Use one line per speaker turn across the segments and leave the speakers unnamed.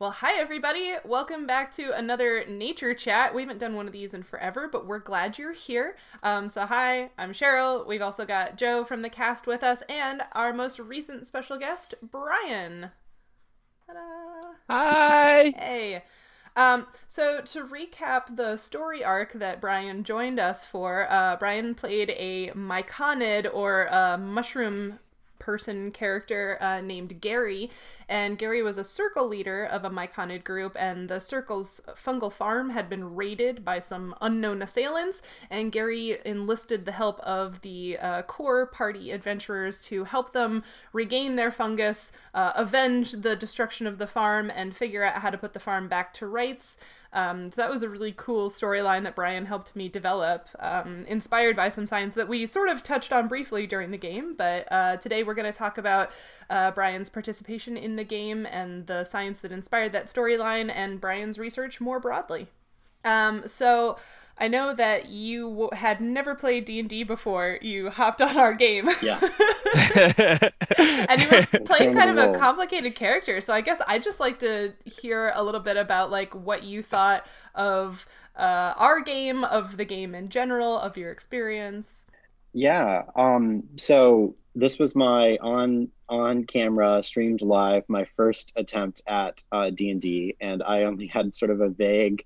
Well, hi everybody. Welcome back to another nature chat. We haven't done one of these in forever, but we're glad you're here. Um, so, hi, I'm Cheryl. We've also got Joe from the cast with us, and our most recent special guest, Brian.
Ta-da! Hi.
Hey. Um, so to recap the story arc that Brian joined us for, uh, Brian played a myconid or a mushroom person character uh, named Gary, and Gary was a circle leader of a myconid group, and the circle's fungal farm had been raided by some unknown assailants, and Gary enlisted the help of the uh, core party adventurers to help them regain their fungus, uh, avenge the destruction of the farm, and figure out how to put the farm back to rights. Um, so that was a really cool storyline that Brian helped me develop, um, inspired by some science that we sort of touched on briefly during the game. But uh, today we're going to talk about uh, Brian's participation in the game and the science that inspired that storyline and Brian's research more broadly. Um, so I know that you w- had never played D and D before you hopped on our game.
Yeah.
and you were playing kind of a complicated character, so I guess I'd just like to hear a little bit about like what you thought of uh, our game, of the game in general, of your experience.
Yeah. Um. So this was my on on camera streamed live my first attempt at uh, D and D, and I only had sort of a vague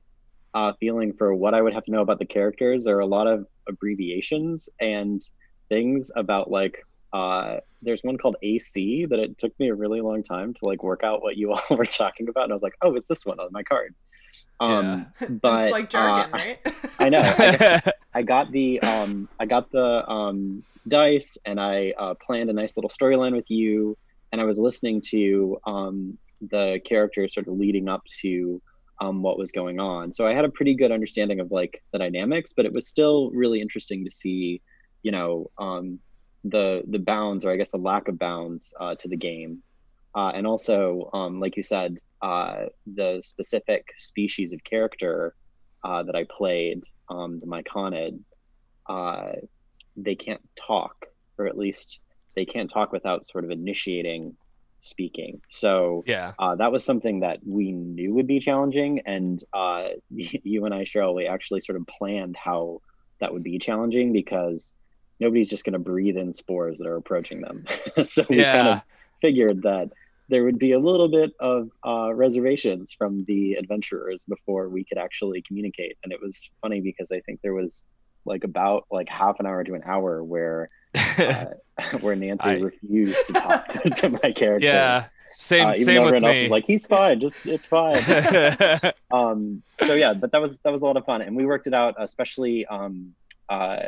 uh, feeling for what I would have to know about the characters. There are a lot of abbreviations and things about like uh, there's one called AC that it took me a really long time to like work out what you all were talking about, and I was like, oh, it's this one on my card. Um,
Yeah.
but
it's like jargon,
uh,
right?
I know. I got, I got the um, I got the um, dice, and I uh, planned a nice little storyline with you, and I was listening to um, the characters sort of leading up to um, what was going on. So I had a pretty good understanding of like the dynamics, but it was still really interesting to see, you know, um, the the bounds or I guess the lack of bounds uh, to the game, uh, and also um, like you said, uh, the specific species of character uh, that I played, um, the Myconid, uh, they can't talk, or at least they can't talk without sort of initiating speaking. So
yeah.
uh, that was something that we knew would be challenging, and uh, you and I, Cheryl, we actually sort of planned how that would be challenging because nobody's just going to breathe in spores that are approaching them. so we kind of figured that there would be a little bit of uh, reservations from the adventurers before we could actually communicate, and it was funny because I think there was like about like half an hour to an hour where uh, where Nancy
I-
refused to talk to, to my character.
yeah. Same.
Uh,
same with
else
me.
like, "He's fine, just it's fine." um, so yeah, but that was that was a lot of fun, and we worked it out, especially um, uh,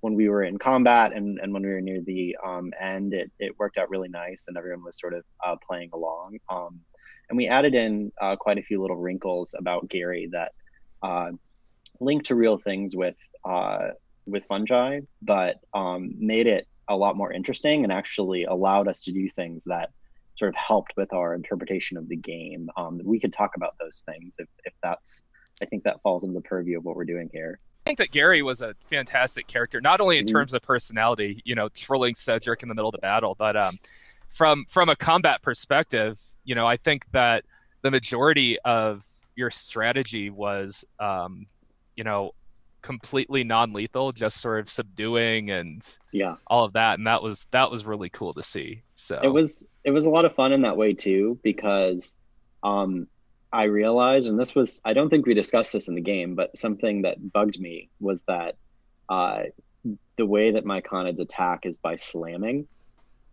when we were in combat and, and when we were near the um, end. It, it worked out really nice, and everyone was sort of uh, playing along. Um, and we added in uh, quite a few little wrinkles about Gary that uh, linked to real things with uh, with fungi, but um, made it a lot more interesting and actually allowed us to do things that sort of helped with our interpretation of the game. Um, we could talk about those things if, if that's, I think that falls into the purview of what we're doing here.
I think that Gary was a fantastic character, not only in
Mhm.
terms of personality, you know, trolling Cedric in the middle of the battle, but um, from from a combat perspective, you know, I think that the majority of your strategy was, um, you know, completely non-lethal, just sort of subduing and
Yeah,
all of that, and that was that was really cool to see. So
it was it was a lot of fun in that way too because um, I realized, and this was I don't think we discussed this in the game, but something that bugged me was that uh, the way that myconids attack is by slamming,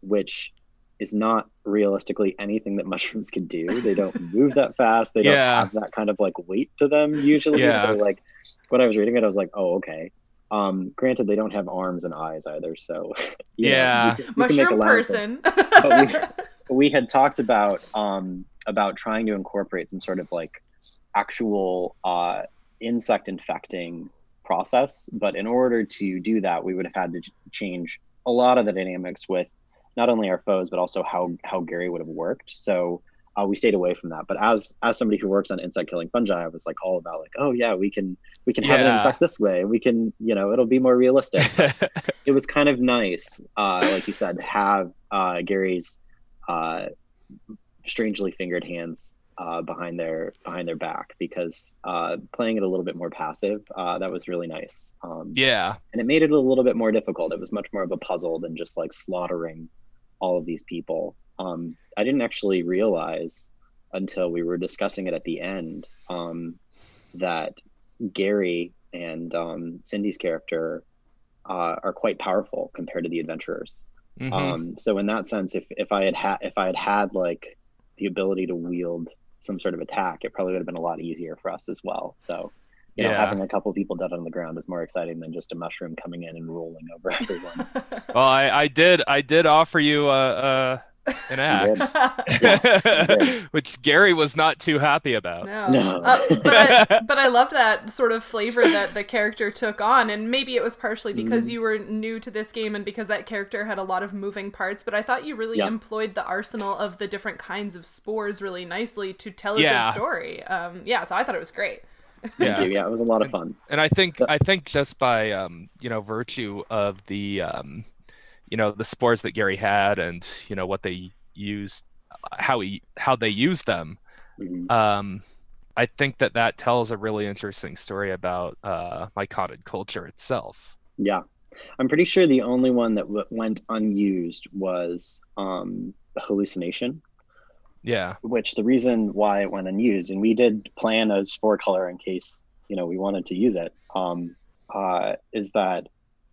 which is not realistically anything that mushrooms can do. They don't move that fast. They don't have that kind of like weight to them usually.
Yeah.
So like when I was reading it, I was like, oh okay. Um, granted, they don't have arms and eyes either, so you know,
Yeah.
you can- you can make
Mushroom
allowances
person.
we had talked about um, about trying to incorporate some sort of like actual uh, insect infecting process, but in order to do that, we would have had to change a lot of the dynamics with not only our foes but also how how Gary would have worked. So uh, we stayed away from that. But as as somebody who works on insect killing fungi, I was like all about like, oh yeah, we can we can have it
Yeah.
infect this way. We can you know it'll be more realistic it was kind of nice, uh, like you said, to have uh, Gary's uh, strangely fingered hands uh, behind their behind their back because uh, playing it a little bit more passive uh, that was really nice. Um,
yeah,
and it made it a little bit more difficult. It was much more of a puzzle than just like slaughtering all of these people. Um, I didn't actually realize until we were discussing it at the end um, that Gary and um, Cindy's character uh, are quite powerful compared to the adventurers. Mm-hmm. Um, so in that sense, if if I had had if I had had like the ability to wield some sort of attack, it probably would have been a lot easier for us as well. So you know, having a couple people dead on the ground is more exciting than just a mushroom coming in and rolling over everyone.
well, I, I did I did offer you a, a an axe, yeah, which Gary was not too happy about.
No, no. Uh, but I, but I loved that sort of flavor that the character took on, and maybe it was partially because mm. you were new to this game and because that character had a lot of moving parts. But I thought you really yeah. employed the arsenal of the different kinds of spores really nicely to tell a yeah. good story. Um, yeah, so I thought it was great.
yeah. yeah, it was a lot of fun.
And I think I think just by um, you know virtue of the um, you know the spores that Gary had and you know what they used how he how they use them. Mm-hmm. um I think that that tells a really interesting story about uh Myconid culture itself.
Yeah. I'm pretty sure the only one that w- went unused was um hallucination.
Yeah.
Which the reason why it went unused and we did plan a spore color in case you know we wanted to use it um uh is that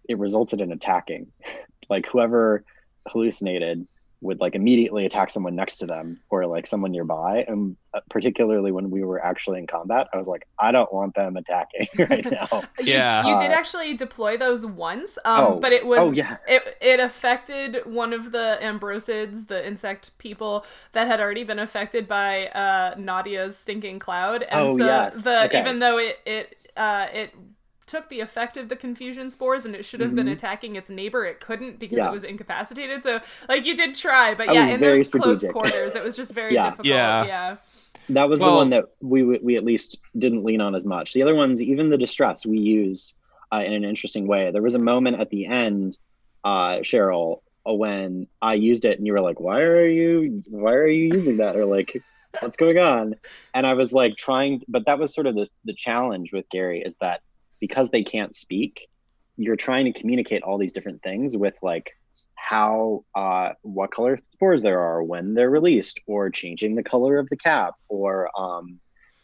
it resulted in attacking like whoever hallucinated would like immediately attack someone next to them or like someone nearby and uh, particularly when we were actually in combat i was like i don't want them attacking right now
yeah
you, you did uh, actually deploy those once um, oh, but it was
oh, yeah.
it, it affected one of the ambrosids the insect people that had already been affected by uh, nadia's stinking cloud and
oh,
so
yes.
the
okay.
even though it it uh, it took the effect of the confusion spores and it should have mm-hmm. been attacking its neighbor it couldn't because yeah. it was incapacitated so like you did try but yeah in those strategic. close quarters it was just very yeah. difficult yeah, yeah.
that was well, the one that we we at least didn't lean on as much the other ones even the distress we used uh, in an interesting way there was a moment at the end uh, cheryl uh, when i used it and you were like why are you why are you using that or like what's going on and i was like trying but that was sort of the, the challenge with gary is that because they can't speak, you're trying to communicate all these different things with like how uh, what color spores there are when they're released or changing the color of the cap or um,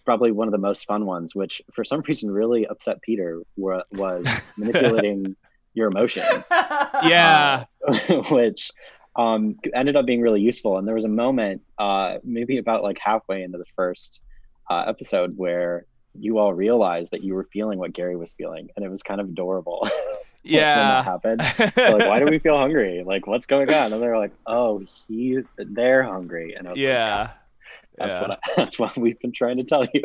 probably one of the most fun ones which for some reason really upset peter were, was manipulating your emotions.
Yeah.
Uh, which um, ended up being really useful. And there was a moment uh, maybe about like halfway into the first uh, episode where you all realized that you were feeling what Gary was feeling, and it was kind of adorable.
yeah,
when that happened. like, why do we feel hungry? Like, what's going on? And they're like, oh, he's they're hungry, and
yeah,
like, that's yeah. what I, that's what we've been trying to tell you.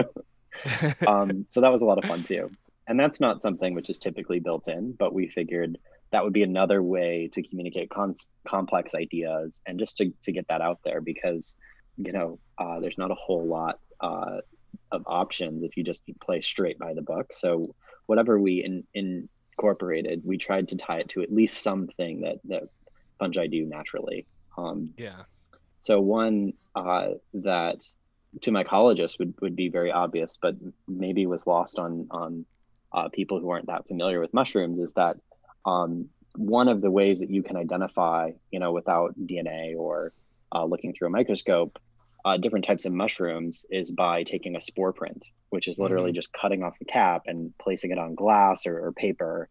um, so that was a lot of fun too, and that's not something which is typically built in, but we figured that would be another way to communicate cons- complex ideas and just to to get that out there because you know uh, there's not a whole lot uh, of options if you just play straight by the book. So whatever we in, incorporated, we tried to tie it to at least something that that fungi do naturally. Um,
yeah.
So one uh, that to mycologists would, would be very obvious, but maybe was lost on on uh, people who aren't that familiar with mushrooms is that um, one of the ways that you can identify, you know, without DNA or uh, looking through a microscope, uh, different types of mushrooms is by taking a spore print, which is literally mm-hmm. just cutting off the cap and placing it on glass or, or paper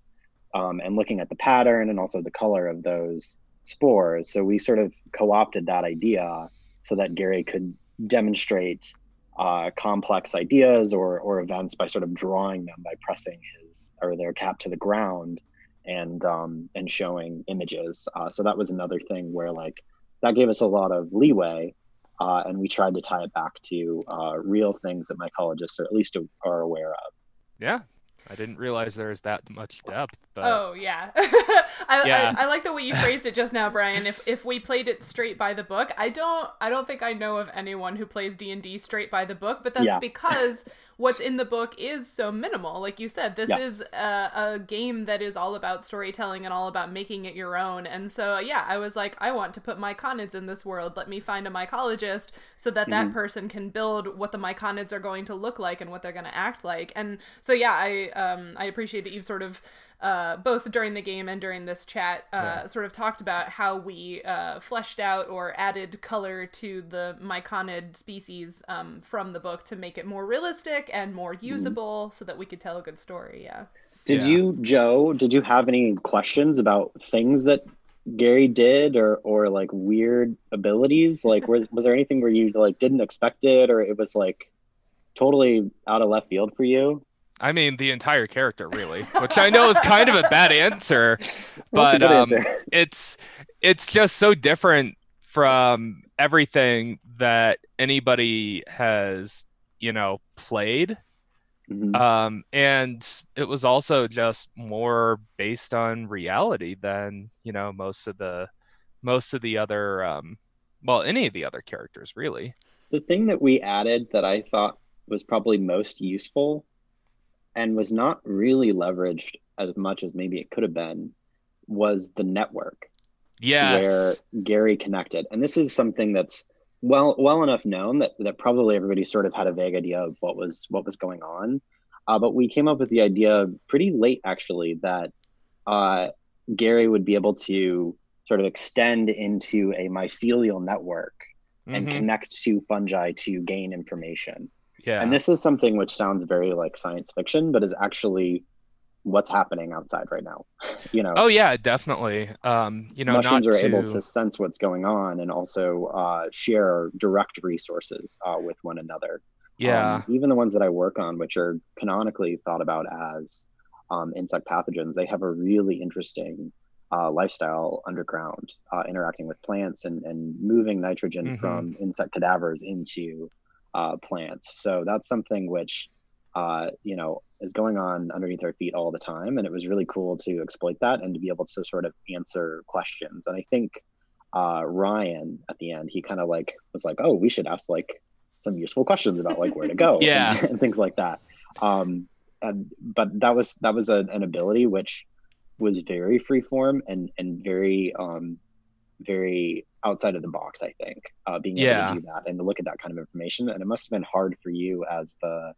um, and looking at the pattern and also the color of those spores. So we sort of co opted that idea so that Gary could demonstrate uh, complex ideas or, or events by sort of drawing them by pressing his or their cap to the ground and um, and showing images. Uh, so that was another thing where like that gave us a lot of leeway uh, and we tried to tie it back to uh, real things that mycologists are at least are aware of.
Yeah, I didn't realize there was that much depth. But...
Oh yeah, I,
yeah.
I, I, like the way you phrased it just now, Brian. If if we played it straight by the book, I don't I don't think I know of anyone who plays D and D straight by the book, but that's
Yeah.
because what's in the book is so minimal. Like you said, this
Yeah.
is a, a game that is all about storytelling and all about making it your own. And so yeah, I was like, I want to put myconids in this world. Let me find a mycologist so that that person can build what the myconids are going to look like and what they're going to act like. And so yeah, I um I appreciate that you've sort of uh, both during the game and during this chat, uh, sort of talked about how we uh, fleshed out or added color to the myconid species um, from the book to make it more realistic and more usable, so that we could tell a good story. Yeah.
Did
Yeah.
you, Joe? Did you have any questions about things that Gary did, or or like weird abilities? Like, was was there anything where you like didn't expect it, or it was like totally out of left field for you?
I mean, the entire character, really, which I know is kind of a bad answer, but um,
answer.
it's it's just so different from everything that anybody has, you know, played.
Mhm.
Um, and it was also just more based on reality than, you know, most of the most of the other um well, any of the other characters really.
The thing that we added that I thought was probably most useful and was not really leveraged as much as maybe it could have been was the network
Yes.
where Gary connected. And this is something that's well well enough known that, that probably everybody sort of had a vague idea of what was what was going on. Uh, but we came up with the idea pretty late actually that uh, Gary would be able to sort of extend into a mycelial network and
Mhm.
connect to fungi to gain information.
Yeah.
And this is something which sounds very like science fiction, but is actually what's happening outside right now. you know,
Oh yeah, definitely. Um, you know,
mushrooms are able
to-
to sense what's going on and also uh, share direct resources uh, with one another.
Yeah.
Um, even the ones that I work on, which are canonically thought about as um, insect pathogens, they have a really interesting uh, lifestyle underground, uh, interacting with plants and, and moving nitrogen
Mhm.
from insect cadavers into uh, plants. So that's something which, uh, you know, is going on underneath our feet all the time. And it was really cool to exploit that and to be able to sort of answer questions. And I think uh, Ryan at the end, he kind of like was like, oh, we should ask like some useful questions about like where to go
Yeah.
and, and things like that. Um, and, but that was that was a, an ability which was very freeform and and very um, very outside of the box. I think uh, being able
Yeah.
to do that and to look at that kind of information, and it must have been hard for you as the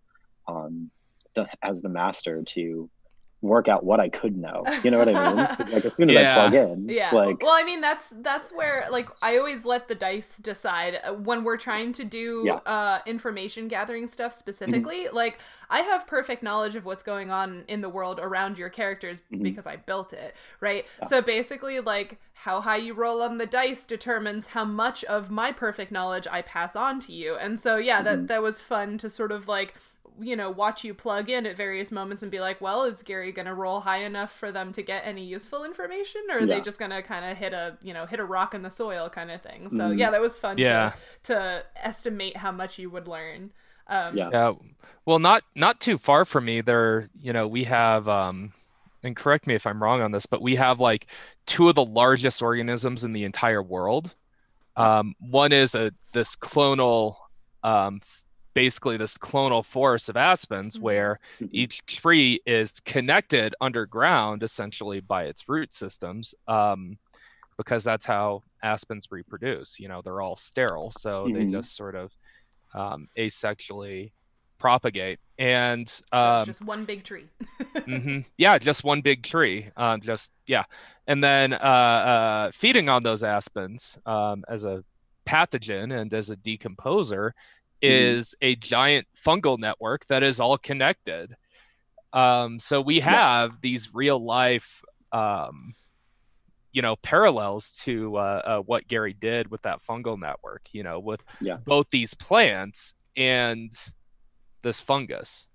um, the, as the master to work out what I could know. You know what I mean? like as soon as I plug in,
Yeah.
like
well, I mean, that's that's where like I always let the dice decide uh, when we're trying to do
Yeah. Mm-hmm.
uh, information gathering stuff specifically. Like I have perfect knowledge of what's going on in the world around your characters
Mhm.
because I built it, right? So basically, like how high you roll on the dice determines how much of my perfect knowledge I pass on to you. And so yeah,
Mm-hmm.
that that was fun to sort of like you know watch you plug in at various moments and be like well is gary gonna roll high enough for them to get any useful information or are they just gonna kind of hit a you know hit a rock in the soil kind of thing so
Mhm.
yeah that was fun
Yeah.
to, to estimate how much you would learn um
Yeah.
Yeah. Well, not not too far from me. There, you know, we have um and correct me if I'm wrong on this, but we have like two of the largest organisms in the entire world. Um, one is a this clonal um basically this clonal forest of aspens
Mhm.
where each tree is connected underground essentially by its root systems um, because that's how aspens reproduce you know they're all sterile so they
Mhm.
just sort of um, asexually propagate and um,
just one big tree
mm-hmm. Yeah, just one big tree. Um, just yeah, and then uh, uh, feeding on those aspens um, as a pathogen and as a decomposer is a giant fungal network that is all connected. Um, so we
Yeah.
have these real life, um, you know, parallels to uh, uh, what Gary did with that fungal network. You know, with
Yeah.
both these plants and this fungus.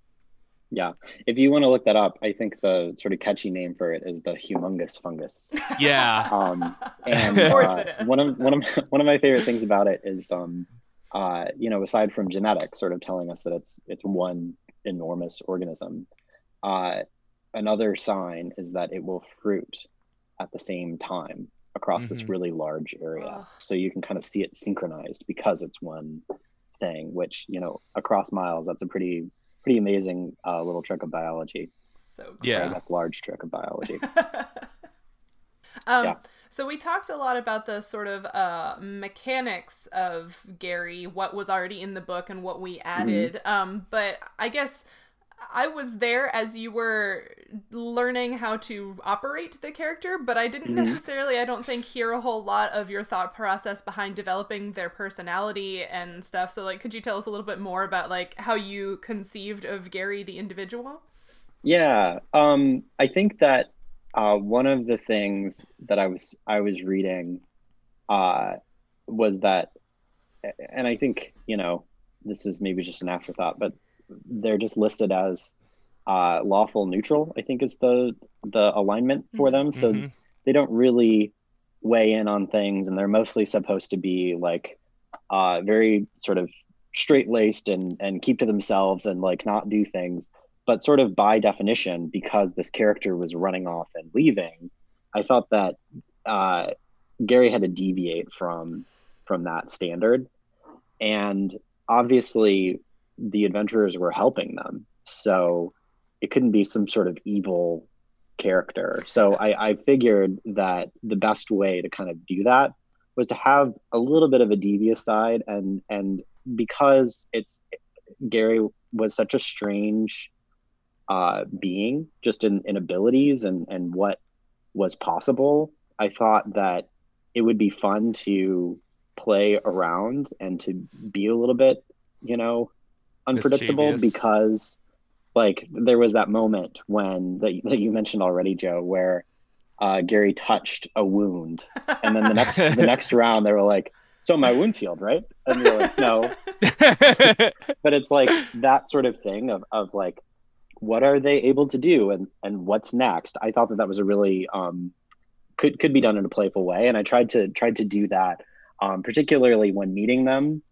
Yeah. If you want to look that up, I think the sort of catchy name for it is the humongous fungus.
Yeah.
Um, and
Of course
uh,
it is.
one of one of one of my favorite things about it is, um, uh, you know, aside from genetics, sort of telling us that it's it's one enormous organism, uh, another sign is that it will fruit at the same time across this
Mhm.
really large area.
Ugh.
So you can kind of see it synchronized because it's one thing, which, you know, across miles, that's a pretty pretty amazing uh, little trick of biology.
so cool.
Yeah.
guess large trick of biology.
um,
Yeah.
So we talked a lot about the sort of uh, mechanics of Gary, what was already in the book and what we added. Um, but I guess I was there as you were learning how to operate the character, but I didn't
Mhm.
necessarily, I don't think, hear a whole lot of your thought process behind developing their personality and stuff. So, like, could you tell us a little bit more about like how you conceived of Gary the individual?
Yeah, um, I think that uh, one of the things that I was I was reading uh, was that, and I think you know this was maybe just an afterthought, but they're just listed as uh, lawful neutral. I think is the the alignment for them, so
Mhm.
they don't really weigh in on things, and they're mostly supposed to be like uh, very sort of straight laced and and keep to themselves and like not do things but sort of by definition, because this character was running off and leaving, I felt that uh, Gary had to deviate from from that standard, and obviously the adventurers were helping them, so it couldn't be some sort of evil character. So I, I figured that the best way to kind of do that was to have a little bit of a devious side, and and because it's Gary was such a strange uh, being just in, in abilities and, and what was possible, I thought that it would be fun to play around and to be a little bit, you know, unpredictable because like there was that moment when that, that you mentioned already, Joe, where uh, Gary touched a wound. And then the next the next round they were like, so my wound's healed, right? And you're like, no, but it's like that sort of thing of, of like what are they able to do and and what's next? I thought that that was a really um could could be done in a playful way. And i tried to tried to do that um particularly when meeting them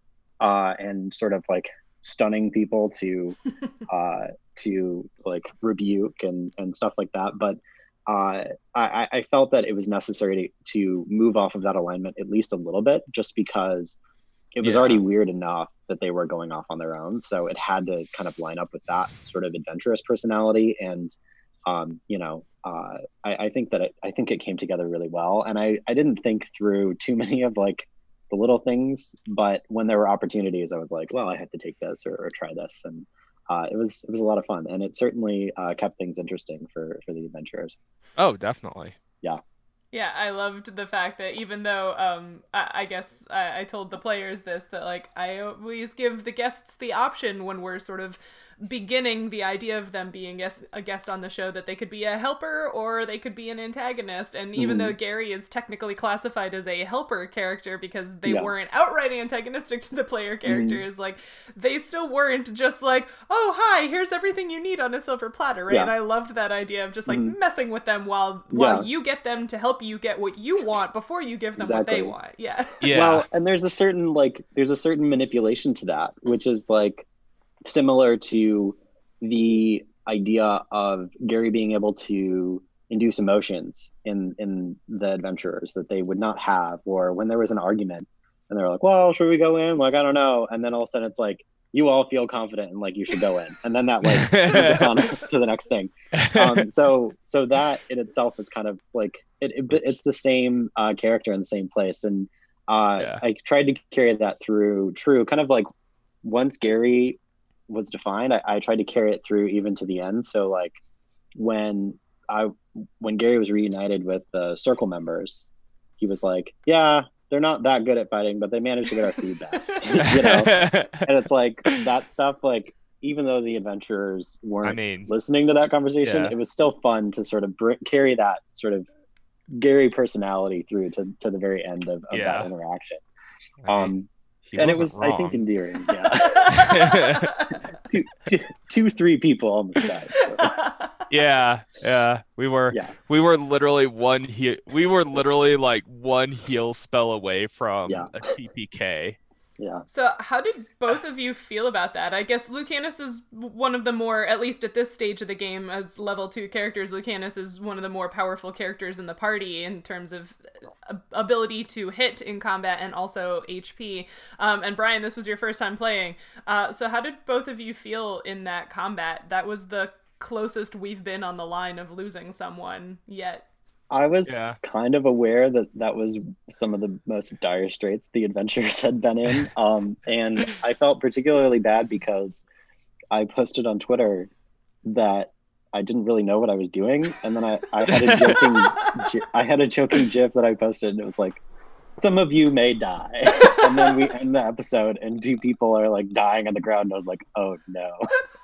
uh and sort of like stunning people to uh to like rebuke and and stuff like that. But uh, I, I felt that it was necessary to, to move off of that alignment at least a little bit, just because it was
Yeah.
already weird enough that they were going off on their own. So it had to kind of line up with that sort of adventurous personality. And, um, you know, uh, I, I think that it, I think it came together really well. And I, I didn't think through too many of like the little things, but when there were opportunities, I was like, well, I have to take this or, or try this. And uh, it was it was a lot of fun, and it certainly uh, kept things interesting for for the adventurers.
oh, definitely.
Yeah, I loved the fact that even though um, I, I guess I, I told the players this that like I always give the guests the option when we're sort of beginning the idea of them being guest, a guest on the show that they could be a helper or they could be an antagonist. And even
Mhm.
though Gary is technically classified as a helper character because they
Yeah.
weren't outright antagonistic to the player characters, like they still weren't just like, oh hi, here's everything you need on a silver platter, right?
Yeah.
And I loved that idea of just like
Mhm.
messing with them while while
Yeah.
you get them to help you get what you want before you give them what they want. Yeah.
Yeah.
Well, and there's a certain like there's a certain manipulation to that, which is like similar to the idea of Gary being able to induce emotions in in the adventurers that they would not have, or when there was an argument and they're like, "Well, should we go in?" Like, I don't know, and then all of a sudden it's like you all feel confident and like you should go in, and then that like us on to the next thing. um, so so that in itself is kind of like it, it it's the same uh, character in the same place and uh,
Yeah.
i tried to carry that through true kind of like once gary was defined I, I tried to carry it through even to the end so like when i when gary was reunited with the circle members he was like yeah they're not that good at fighting but they managed to get our feedback you know and it's like that stuff like even though the adventurers weren't
I mean,
listening to that conversation,
Yeah.
it was still fun to sort of br- carry that sort of Gary personality through to, to the very end of, of
Yeah.
that interaction.
I mean,
Um,
he
and it
wasn't
was, I think, endearing. Yeah, two, two, two, three people almost died. So,
yeah, yeah. We were
yeah,
we were literally one he- we were literally like one heal spell away from
Yeah.
a TPK.
Yeah.
So, how did both of you feel about that? I guess Lucanus is one of the more, at least at this stage of the game, as level two characters, Lucanus is one of the more powerful characters in the party in terms of uh, ability to hit in combat and also HP. Um, and Brian, this was your first time playing. Uh, so, how did both of you feel in that combat? That was the closest we've been on the line of losing someone yet.
I was
Yeah.
kind of aware that that was some of the most dire straits the adventurers had been in. Um, and I felt particularly bad because I posted on Twitter that I didn't really know what I was doing. And then I, I had a joking, I had a joking GIF that I posted and it was like, some of you may die. and then we end the episode and two people are like dying on the ground. And I was like, oh no.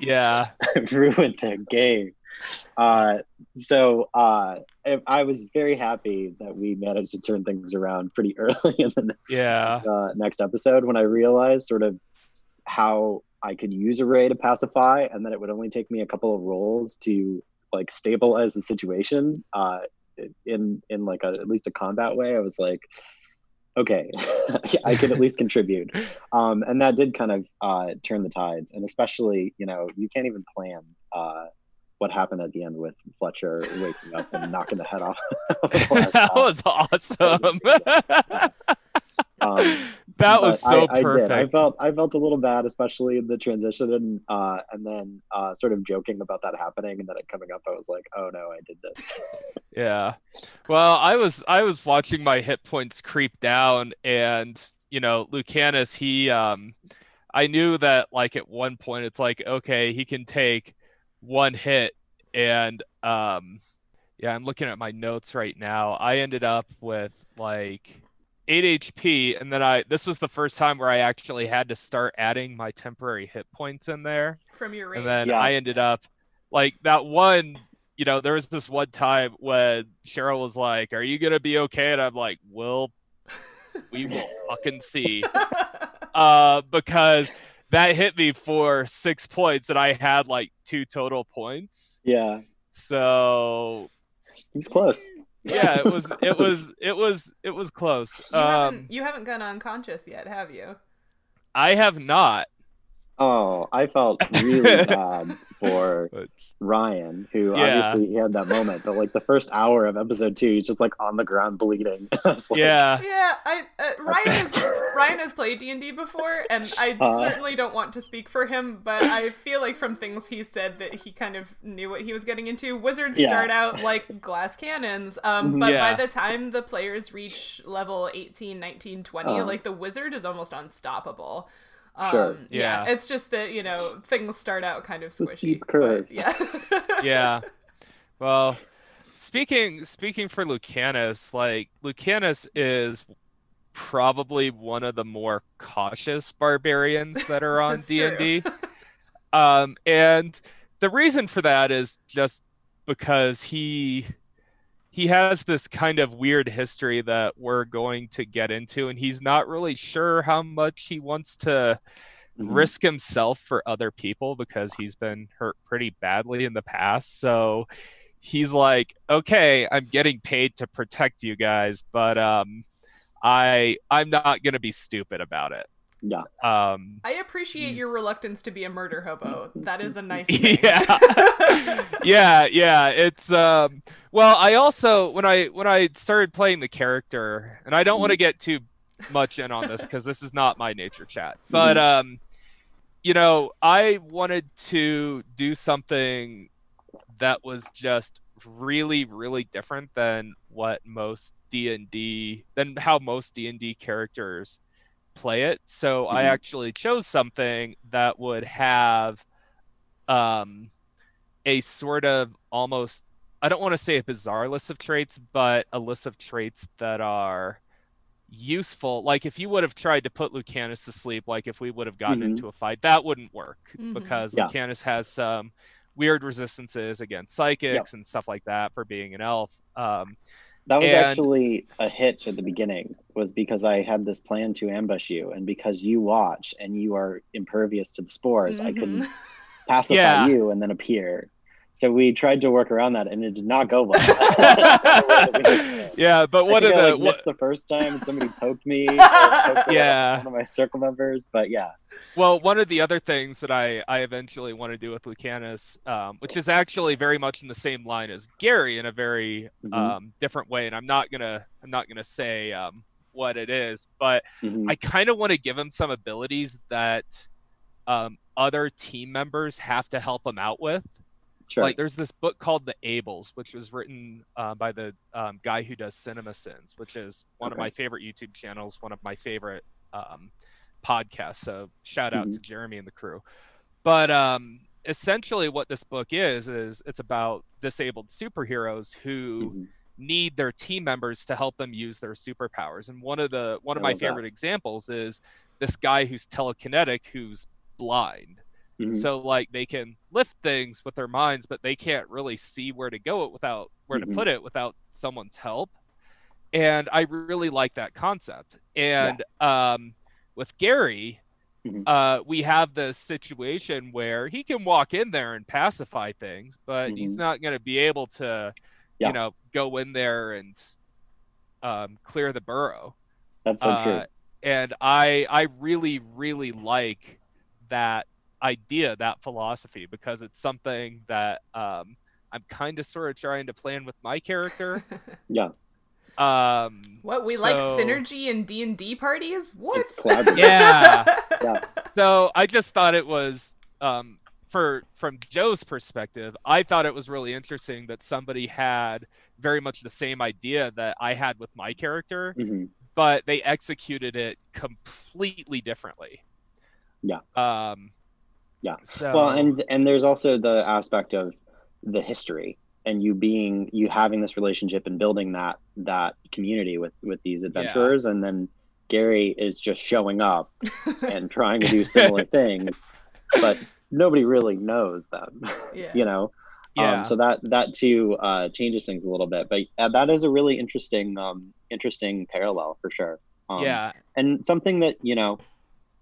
Yeah.
ruined the game. Uh, so uh, I- I was very happy that we managed to turn things around pretty early in the
Yeah.
uh, next episode when I realized sort of how I could use array to pacify, and then it would only take me a couple of rolls to like stabilize the situation uh, in in like a, at least a combat way. I was like, okay, I can at least contribute, um, and that did kind of uh, turn the tides. And especially, you know, you can't even plan. Uh, what happened at the end with Fletcher waking up and knocking the head off? of the last
that was awesome.
Um,
that was so
I, I
perfect.
did. I felt I felt a little bad, especially in the transition, and uh, and then uh, sort of joking about that happening, and then it coming up. I was like, oh no, I did this.
Yeah. Well, I was I was watching my hit points creep down and, you know, Lucanus, he um I knew that like at one point it's like, okay, he can take one hit and um yeah, I'm looking at my notes right now. I ended up with like 8 HP and then I this was the first time where I actually had to start adding my temporary hit points in there
From your range.
and then
Yeah.
I ended up like that one. You know, there was this one time when Cheryl was like, "Are you gonna be okay?" And I'm like, "Well, we will fucking see." Uh, because that hit me for six points, and I had like two total points.
yeah,
So
he was close.
yeah, it was it was it was it was close.
you,
Um,
haven't, you haven't gone unconscious yet, have you?
I have not.
Oh, I felt really bad for
But-
Ryan, who
Yeah.
obviously he had that moment, but like the first hour of episode two, he's just like on the ground bleeding. Like,
Yeah,
Yeah, I uh, Ryan has Ryan has played D and D before, and I
Uh.
certainly don't want to speak for him, but I feel like from things he said that he kind of knew what he was getting into. Wizards
Yeah.
start out like glass cannons, um,
Mhm.
but
Yeah.
by the time the players reach level 18, 19, 20,
Uh.
like the wizard is almost unstoppable. Um,
Sure.
Yeah.
Yeah.
it's just that you know things start out kind of
It's a
squishy.
steep curve.
yeah.
yeah. Well, speaking speaking for Lucanus, like Lucanus is probably one of the more cautious barbarians that are on D and D. Um, and the reason for that is just because he he has this kind of weird history that we're going to get into, and he's not really sure how much he wants to
Mhm.
risk himself for other people because he's been hurt pretty badly in the past. So he's like, okay, I'm getting paid to protect you guys, but um, I I'm not gonna be stupid about it.
Yeah,
Um,
I appreciate your reluctance to be a murder hobo. That is a nice thing.
yeah, yeah, yeah. It's um. Well, I also when I when I started playing the character, and I don't want to get too much in on this because this is not my nature chat, but um, you know, I wanted to do something that was just really, really different than what most D and D than how most D and D characters play it. So I
Mhm.
actually chose something that would have um a sort of almost I don't want to say a bizarre list of traits, but a list of traits that are useful. Like if you would have tried to put Lucanus to sleep, like if we would have gotten
Mhm.
into a fight, that wouldn't work
Mhm.
because
Yeah.
Lucanus has some weird resistances against psychics and stuff like that for being an elf. Um,
that was
And-
actually a hitch at the beginning. Was because I had this plan to ambush you, and because you watch and you are impervious to the spores, I
Mhm.
can pacify
Yeah.
you and then appear. so we tried to work around that, and it did not go well.
yeah, but one of
I,
the
like, missed the first time, and somebody poked me. Poked
yeah,
one of my circle members, but yeah.
Well, one of the other things that I I eventually want to do with Lucanus, um, which is actually very much in the same line as Gary in a very
Mhm.
um, different way, and I'm not gonna I'm not gonna say um, what it is, but
Mhm.
I kind of want to give him some abilities that um, other team members have to help him out with.
Sure.
Like there's this book called The Ables, which was written uh, by the um, guy who does CinemaSins, which is one of my favorite YouTube channels, one of my favorite um, podcasts. So shout out
Mhm.
to Jeremy and the crew. But um, essentially, what this book is is it's about disabled superheroes who
Mhm.
need their team members to help them use their superpowers. And one of the one of
I
my
love that.
favorite examples is this guy who's telekinetic who's blind.
Mhm.
So like they can lift things with their minds, but they can't really see where to go it without where
Mhm.
to put it without someone's help. And I really like that concept. And um, with Gary,
Mhm.
uh, we have this situation where he can walk in there and pacify things, but he's
Mhm.
not going to be able to,
Yeah.
you know, go in there and um, clear the burrow.
That's so true.
Uh, and I I really really like that idea, that philosophy, because it's something that um, I'm kind of sort of trying to plan with my character.
Yeah.
Um,
what we like synergy in D and D parties? What?
It's.
Yeah.
Yeah.
So I just thought it was um, for from Joe's perspective, I thought it was really interesting that somebody had very much the same idea that I had with my character,
Mhm.
but they executed it completely differently.
Yeah.
Um,
Yeah.
So
Well, and and there's also the aspect of the history and you being you having this relationship and building that that community with with these adventurers, and then Gary is just showing up and trying to do similar things, but nobody really knows them.
Yeah.
you know.
yeah,
Um, so that that too uh, changes things a little bit, but uh, that is a really interesting um, interesting parallel for sure. Um,
yeah,
and something that you know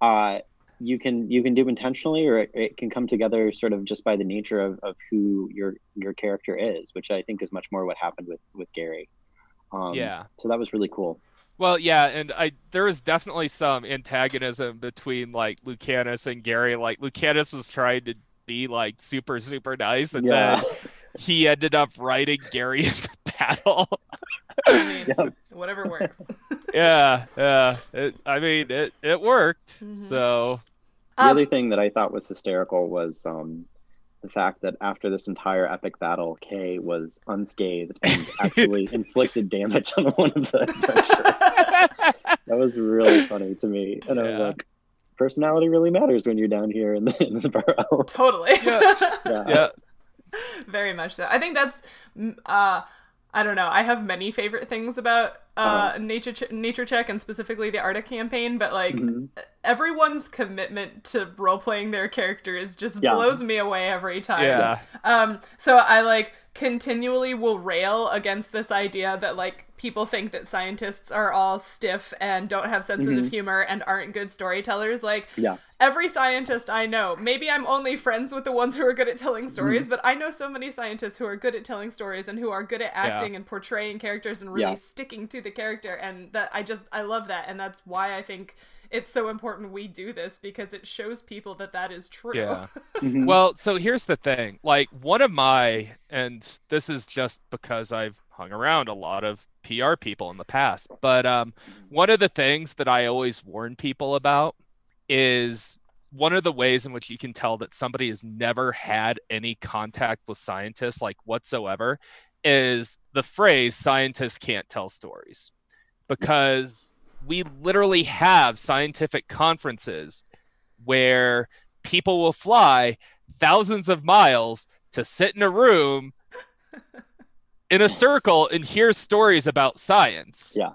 uh, you can you can do intentionally or it, it can come together sort of just by the nature of, of who your your character is which i think is much more what happened with with gary um,
yeah.
so that was really cool
Well, yeah, and I there was definitely some antagonism between like Lucanus and Gary. Like Lucanus was trying to be like super super nice, and
Yeah.
then he ended up writing Gary into battle.
I mean,
Yeah.
whatever works.
yeah, yeah. It, I mean, it it worked.
Mhm.
So
the
Um,
other thing that i thought was hysterical was um, the fact that after this entire epic battle kay was unscathed and actually inflicted damage on one of the adventurers that was really funny to me and i was like personality really matters when you're down here in the, in the burrow
totally.
Yeah.
yeah.
yeah,
Very much so. I think that's mm, uh I don't know. I have many favorite things about uh,
Uh-huh.
nature Ch- nature check and specifically the Arctic campaign, but like
Mhm.
everyone's commitment to role playing their characters just
Yeah.
blows me away every time.
yeah,
Um, so I like continually will rail against this idea that like people think that scientists are all stiff and don't have senses of
Mhm.
humor and aren't good storytellers. Like
Yeah.
every scientist I know, maybe I'm only friends with the ones who are good at telling stories, but I know so many scientists who are good at telling stories and who are good at acting and portraying characters and really
Yeah.
sticking to the character and that I just I love that and that's why I think it's so important we do this because it shows people that that is true.
yeah.
Mhm.
Well, so here's the thing. Like one of my and this is just because I've hung around a lot of PR people in the past, but um one of the things that I always warn people about is one of the ways in which you can tell that somebody has never had any contact with scientists like whatsoever is the phrase scientists can't tell stories. Because we literally have scientific conferences where people will fly thousands of miles to sit in a room in a circle and hear stories about science.
Yeah.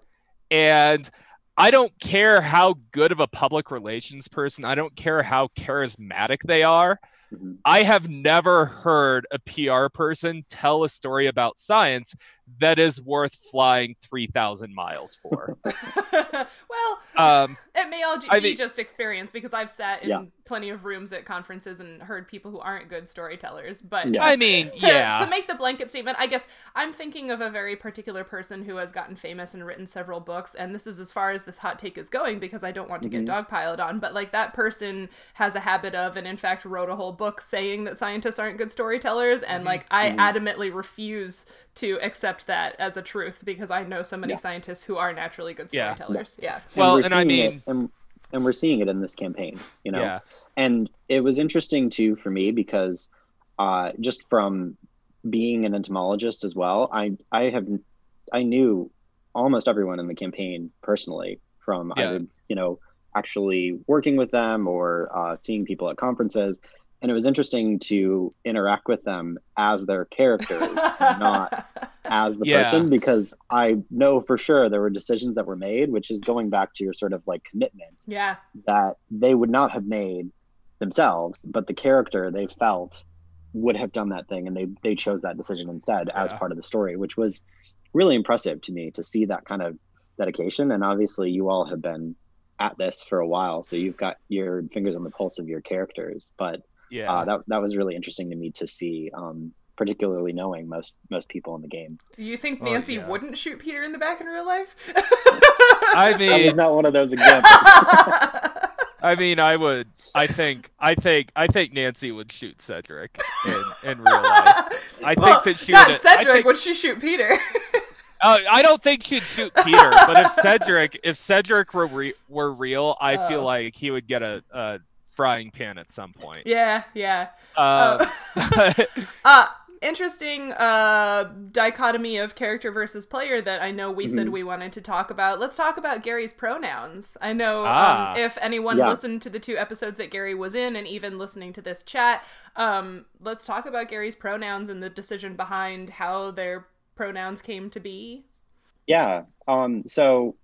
And I don't care how good of a public relations person, I don't care how charismatic they are.
Mhm.
I have never heard a PR person tell a story about science that is worth flying 3000 miles for.
Well
um,
it may all be
I mean-
just experience because i've sat in
Yeah.
plenty of rooms at conferences and heard people who aren't good storytellers but
Yeah.
i mean
to,
yeah.
to make the blanket statement i guess i'm thinking of a very particular person who has gotten famous and written several books and this is as far as this hot take is going because i don't want to get mm-hmm. dogpiled on but like that person has a habit of and in fact wrote a whole book saying that scientists aren't good storytellers and mm-hmm. like i mm-hmm. adamantly refuse to accept that as a truth because i know so many
Yeah.
scientists who are naturally good
Yeah.
storytellers yeah,
Well,
we're
and I mean-
it, and, and we're seeing it in this campaign, you know.
yeah
And it was interesting too for me because uh, just from being an entomologist as well, I I have I knew almost everyone in the campaign personally from
Yeah.
either you know actually working with them or uh, seeing people at conferences, and it was interesting to interact with them as their characters, not as the
Yeah.
person because I know for sure there were decisions that were made, which is going back to your sort of like commitment
yeah
that they would not have made themselves, but the character they felt would have done that thing and they they chose that decision instead as part of the story, which was really impressive to me to see that kind of dedication. And obviously you all have been at this for a while, so you've got your fingers on the pulse of your characters. But
yeah
uh, that that was really interesting to me to see, um, particularly knowing most most people in the game.
Do you think
Oh,
nancy
yeah.
wouldn't shoot peter in the back in real life
i mean
he's not one of those examples.
I mean, I would. I think. I think. I think Nancy would shoot Cedric in, in real life. I think that she
not
would. I
Cedric.
think-
Would she shoot Peter?
Uh, I don't think she'd shoot Peter, but if Cedric, if Cedric were re- were real, I feel
Oh.
like he would get a, a frying pan at some point.
yeah, yeah.
Uh,
Uh, interesting uh dichotomy of character versus player that I know we said
Mhm.
we wanted to talk about. Let's talk about Gary's pronouns. I know
Ah.
um, if anyone
Yeah.
listened to the two episodes that Gary was in and even listening to this chat, um let's talk about Gary's pronouns and the decision behind how their pronouns came to be.
Yeah. Um, so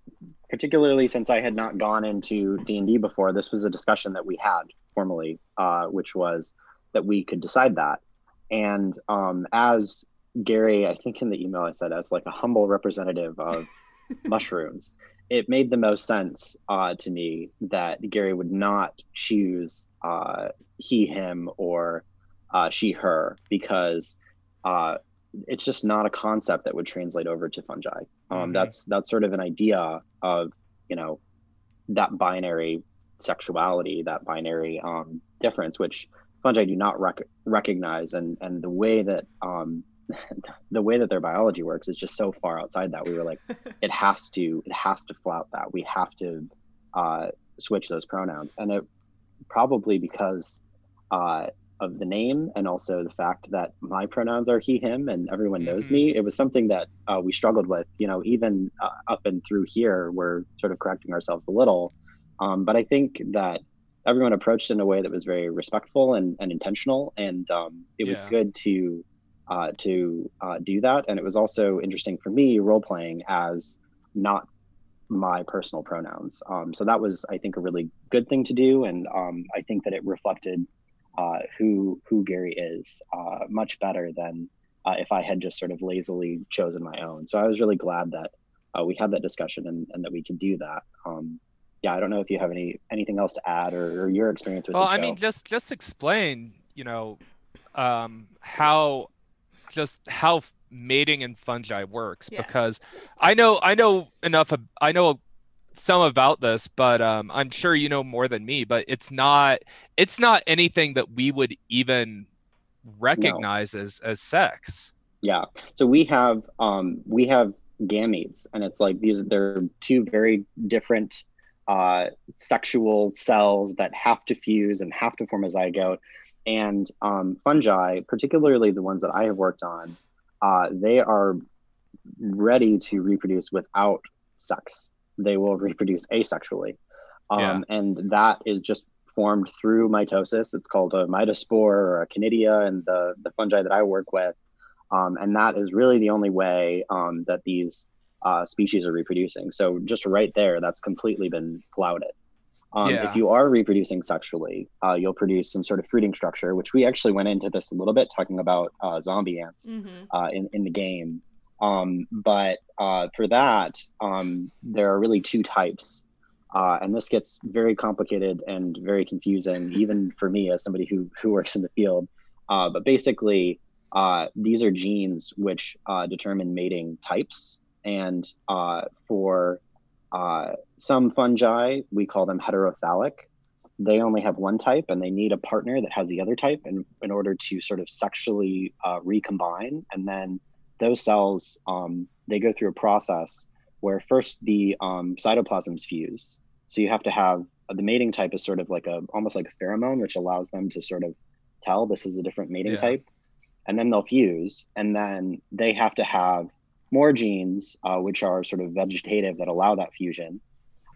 particularly since I had not gone into D and D before, this was a discussion that we had formally, uh, which was that we could decide that. And um, as Gary, I think in the email I said as like a humble representative of mushrooms, it made the most sense uh, to me that Gary would not choose uh, he, him, or uh, she, her because uh, it's just not a concept that would translate over to fungi. Um,
Mhm.
That's that's sort of an idea of you know that binary sexuality, that binary um, difference, which fungi do not rec- recognize, and and the way that um, the way that their biology works is just so far outside that we were like, it has to it has to flout that. We have to uh, switch those pronouns, and it probably because uh, of the name and also the fact that my pronouns are he him and everyone knows
Mhm.
me it was something that uh, we struggled with you know even uh, up and through here we're sort of correcting ourselves a little. Um, but i think that everyone approached in a way that was very respectful and, and intentional and um, it was good to uh, to uh, do that. And it was also interesting for me role playing as not my personal pronouns. Um, so that was i think a really good thing to do. And um, i think that it reflected uh, who who Gary is uh, much better than uh, if I had just sort of lazily chosen my own. So I was really glad that uh, we had that discussion and, and that we could do that. Um, yeah, I don't know if you have any anything else to add or, or your experience with
well,
the show.
I mean, just just explain, you know, um, how just how mating in fungi works
Yeah.
because I know I know enough. Of, I know some about this, but um, I'm sure you know more than me. But it's not it's not anything that we would even recognize as as sex.
Yeah. So we have um, we have gametes, and it's like these they're two very different uh, sexual cells that have to fuse and have to form a zygote. And um, fungi, particularly the ones that I have worked on, uh, they are ready to reproduce without sex. They will reproduce asexually, um, and that is just formed through mitosis. It's called a mitospore or a conidia, and the the fungi that I work with. Um, and that is really the only way um, that these uh, species are reproducing. So just right there, that's completely been flouted. Um,
Yeah.
If you are reproducing sexually, uh, you'll produce some sort of fruiting structure, which we actually went into this a little bit talking about uh, zombie ants
Mm-hmm.
uh, in in the game. Um, but uh, for that, um, there are really two types. Uh, and this gets very complicated and very confusing, even for me as somebody who, who works in the field. Uh, but basically, uh, these are genes which uh, determine mating types. And uh, for some fungi, we call them heterothallic. They only have one type and they need a partner that has the other type in, in order to sort of sexually recombine. And then those cells um, they go through a process where first the um, cytoplasms fuse. So you have to have the mating type is sort of like a almost like a pheromone, which allows them to sort of tell this is a different mating yeah. type, and then they'll fuse, and then they have to have more genes, uh, which are sort of vegetative that allow that fusion.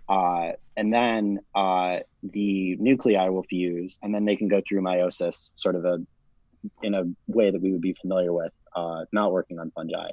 Uh, and then uh, the nuclei will fuse, and then they can go through meiosis, sort of a in a way that we would be familiar with uh, not working on fungi.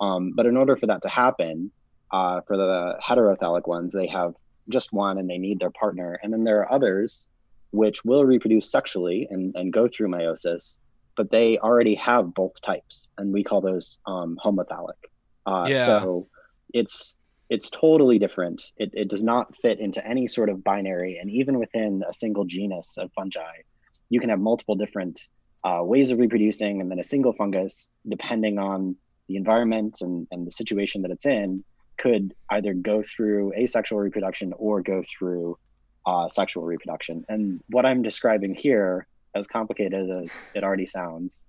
Um, but in order for that to happen, uh, for the heterothallic ones, they have just one and they need their partner. And then there are others which will reproduce sexually and, and go through meiosis, but they already have both types. And we call those um, homothallic. Uh, yeah. So it's it's totally different. It, it does not fit into any sort of binary. And even within a single genus of fungi, you can have multiple different uh, ways of reproducing, and then a single fungus, depending on the environment and, and the situation that it's in, could either go through asexual reproduction or go through uh, sexual reproduction. And what I'm describing here, as complicated as it already sounds,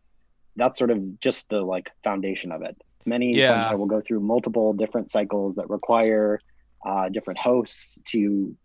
that's sort of just the like foundation of it. Many yeah. fungi will go through multiple different cycles that require uh, different hosts to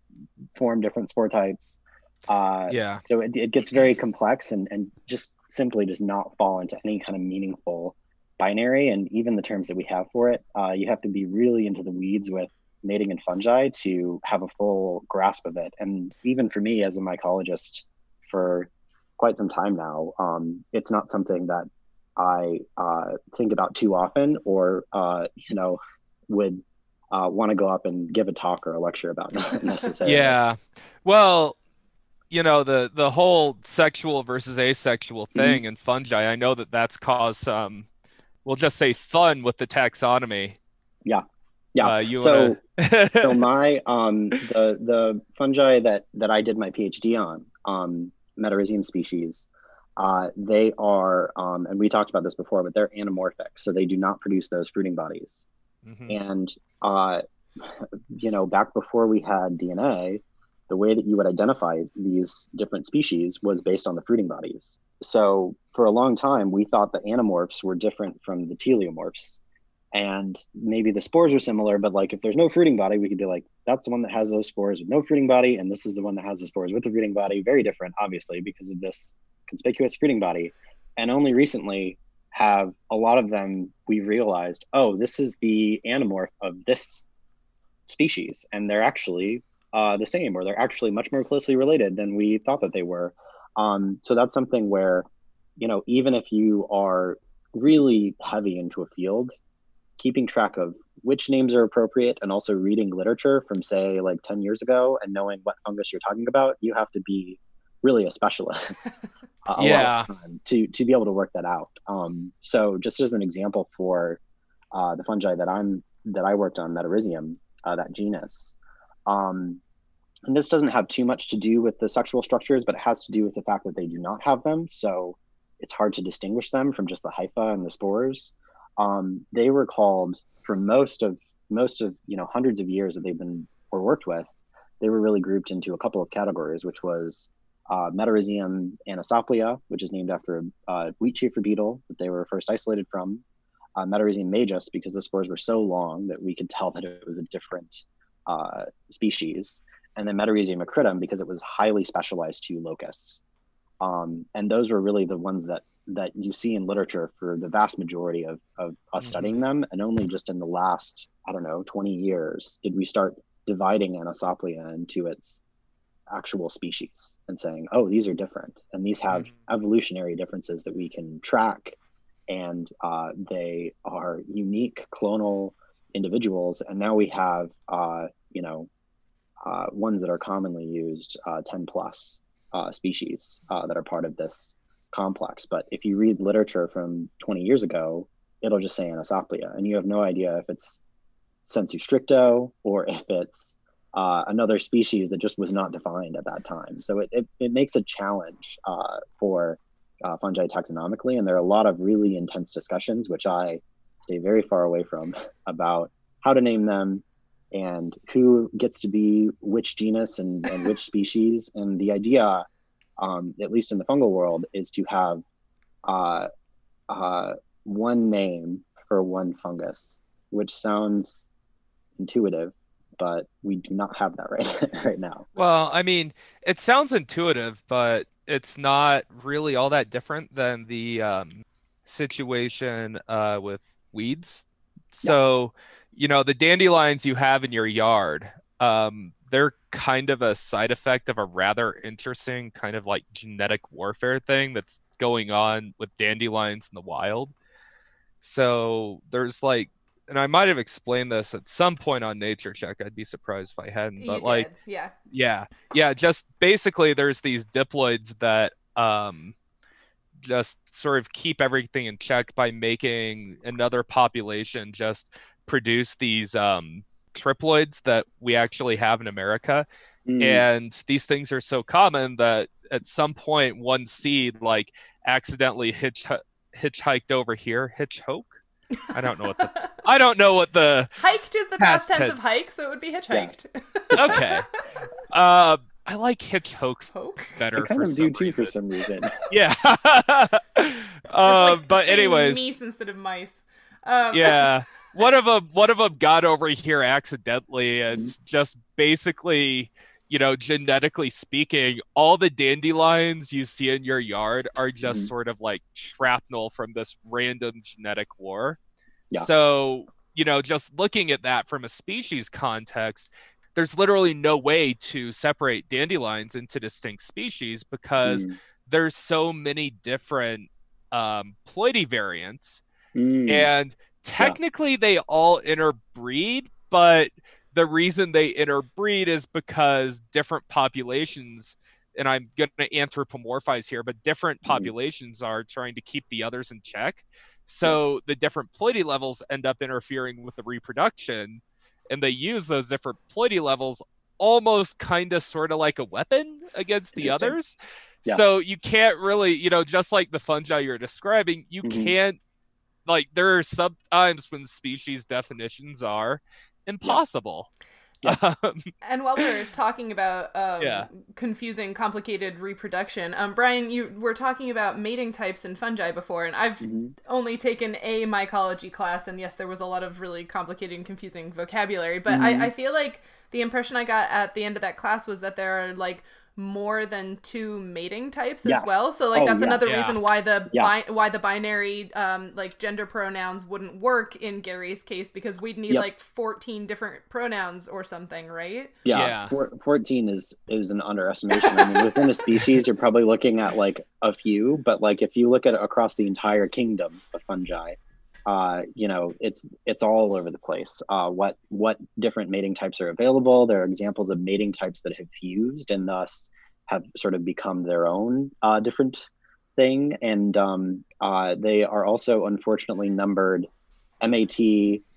form different spore types. Uh, yeah. So it, it gets very complex and, and just simply does not fall into any kind of meaningful binary. And even the terms that we have for it, uh, you have to be really into the weeds with mating and fungi to have a full grasp of it. And even for me as a mycologist for quite some time now, um, it's not something that I uh, think about too often or, uh, you know, would uh, want to go up and give a talk or a lecture about necessarily.
Yeah. Well, you know the the whole sexual versus asexual mm-hmm. thing mm-hmm. in fungi i know that that's caused some we'll just say fun with the taxonomy
yeah yeah uh, so wanna... so my um the the fungi that that i did my phd on um metarhizium species uh, they are um, and we talked about this before but they're anamorphic so they do not produce those fruiting bodies mm-hmm. and uh, you know back before we had dna the way that you would identify these different species was based on the fruiting bodies. So for a long time, we thought the anamorphs were different from the teleomorphs. And maybe the spores are similar, but like if there's no fruiting body, we could be like, that's the one that has those spores with no fruiting body, and this is the one that has the spores with the fruiting body. Very different, obviously, because of this conspicuous fruiting body. And only recently have a lot of them we realized, oh, this is the anamorph of this species, and they're actually uh, the same, or they're actually much more closely related than we thought that they were. Um, so that's something where, you know, even if you are really heavy into a field, keeping track of which names are appropriate and also reading literature from say like 10 years ago and knowing what fungus you're talking about, you have to be really a specialist a yeah. to, to be able to work that out. Um, so just as an example for uh, the fungi that I'm, that I worked on, Metarhizium, uh, that genus, um, and this doesn't have too much to do with the sexual structures, but it has to do with the fact that they do not have them. So it's hard to distinguish them from just the hypha and the spores. Um, they were called for most of most of you know hundreds of years that they've been or worked with. They were really grouped into a couple of categories, which was uh, Metarhizium anisopliae, which is named after a uh, wheat chafer beetle that they were first isolated from. Uh, Metarhizium majus, because the spores were so long that we could tell that it was a different uh, species and then Metarhizium acridum because it was highly specialized to locusts. Um, and those were really the ones that that you see in literature for the vast majority of, of us mm-hmm. studying them. And only just in the last, I don't know, 20 years did we start dividing Anisopliae into its actual species and saying, oh, these are different. And these have mm-hmm. evolutionary differences that we can track. And uh, they are unique clonal individuals. And now we have, uh, you know, uh, ones that are commonly used, uh, 10 plus uh, species uh, that are part of this complex. But if you read literature from 20 years ago, it'll just say Anisopliae, and you have no idea if it's sensu stricto or if it's uh, another species that just was not defined at that time. So it, it, it makes a challenge uh, for uh, fungi taxonomically, and there are a lot of really intense discussions, which I stay very far away from, about how to name them and who gets to be which genus and, and which species. And the idea, um, at least in the fungal world, is to have uh, uh, one name for one fungus, which sounds intuitive, but we do not have that right right now.
Well, I mean, it sounds intuitive, but it's not really all that different than the um, situation uh, with weeds. So, yeah. you know, the dandelions you have in your yard, um, they're kind of a side effect of a rather interesting kind of like genetic warfare thing that's going on with dandelions in the wild. So there's like and I might have explained this at some point on Nature Check. I'd be surprised if I hadn't. But
you
like,
did. yeah,
yeah, yeah. Just basically, there's these diploids that um, just sort of keep everything in check by making another population just produce these um, triploids that we actually have in America. Mm. And these things are so common that at some point one seed like accidentally hitch hitchhiked over here, hitchhoke I don't know what the I don't know what the
hiked is the past, tense, tense, of hike, so it would be hitchhiked.
Yes. okay. Uh, I like hitchhoke
Poke?
better.
I kind
of
do
too
for some reason.
Yeah. uh,
like
but anyways,
mice instead of mice. Um,
yeah. One of them, one of them got over here accidentally, and mm-hmm. just basically you know, genetically speaking, all the dandelions you see in your yard are just mm-hmm. sort of like shrapnel from this random genetic war. Yeah. So, you know, just looking at that from a species context, there's literally no way to separate dandelions into distinct species because mm. there's so many different um, ploidy variants. Mm. And technically yeah. they all interbreed, but the reason they interbreed is because different populations and I'm going to anthropomorphize here, but different mm-hmm. populations are trying to keep the others in check. So the different ploidy levels end up interfering with the reproduction, and they use those different ploidy levels almost kind of sort of like a weapon against the others. Yeah. So you can't really, you know, just like the fungi you're describing, you mm-hmm. can't like there are sometimes when species definitions are impossible. Yeah.
Um, and while we're talking about um, yeah. confusing, complicated reproduction, um, Brian, you were talking about mating types in fungi before, and I've mm-hmm. only taken a mycology class, and yes, there was a lot of really complicated and confusing vocabulary, but mm-hmm. I, I feel like the impression I got at the end of that class was that there are like more than two mating types yes. as well. So like oh, that's another yeah. reason why the yeah. bi- why the binary um like gender pronouns wouldn't work in Gary's case because we'd need yep. like 14 different pronouns or something, right?
Yeah. yeah. 14 is is an underestimation. I mean within a species you're probably looking at like a few, but like if you look at across the entire kingdom of fungi, uh, you know, it's it's all over the place. Uh, what what different mating types are available? There are examples of mating types that have fused and thus have sort of become their own uh, different thing, and um, uh, they are also unfortunately numbered MAT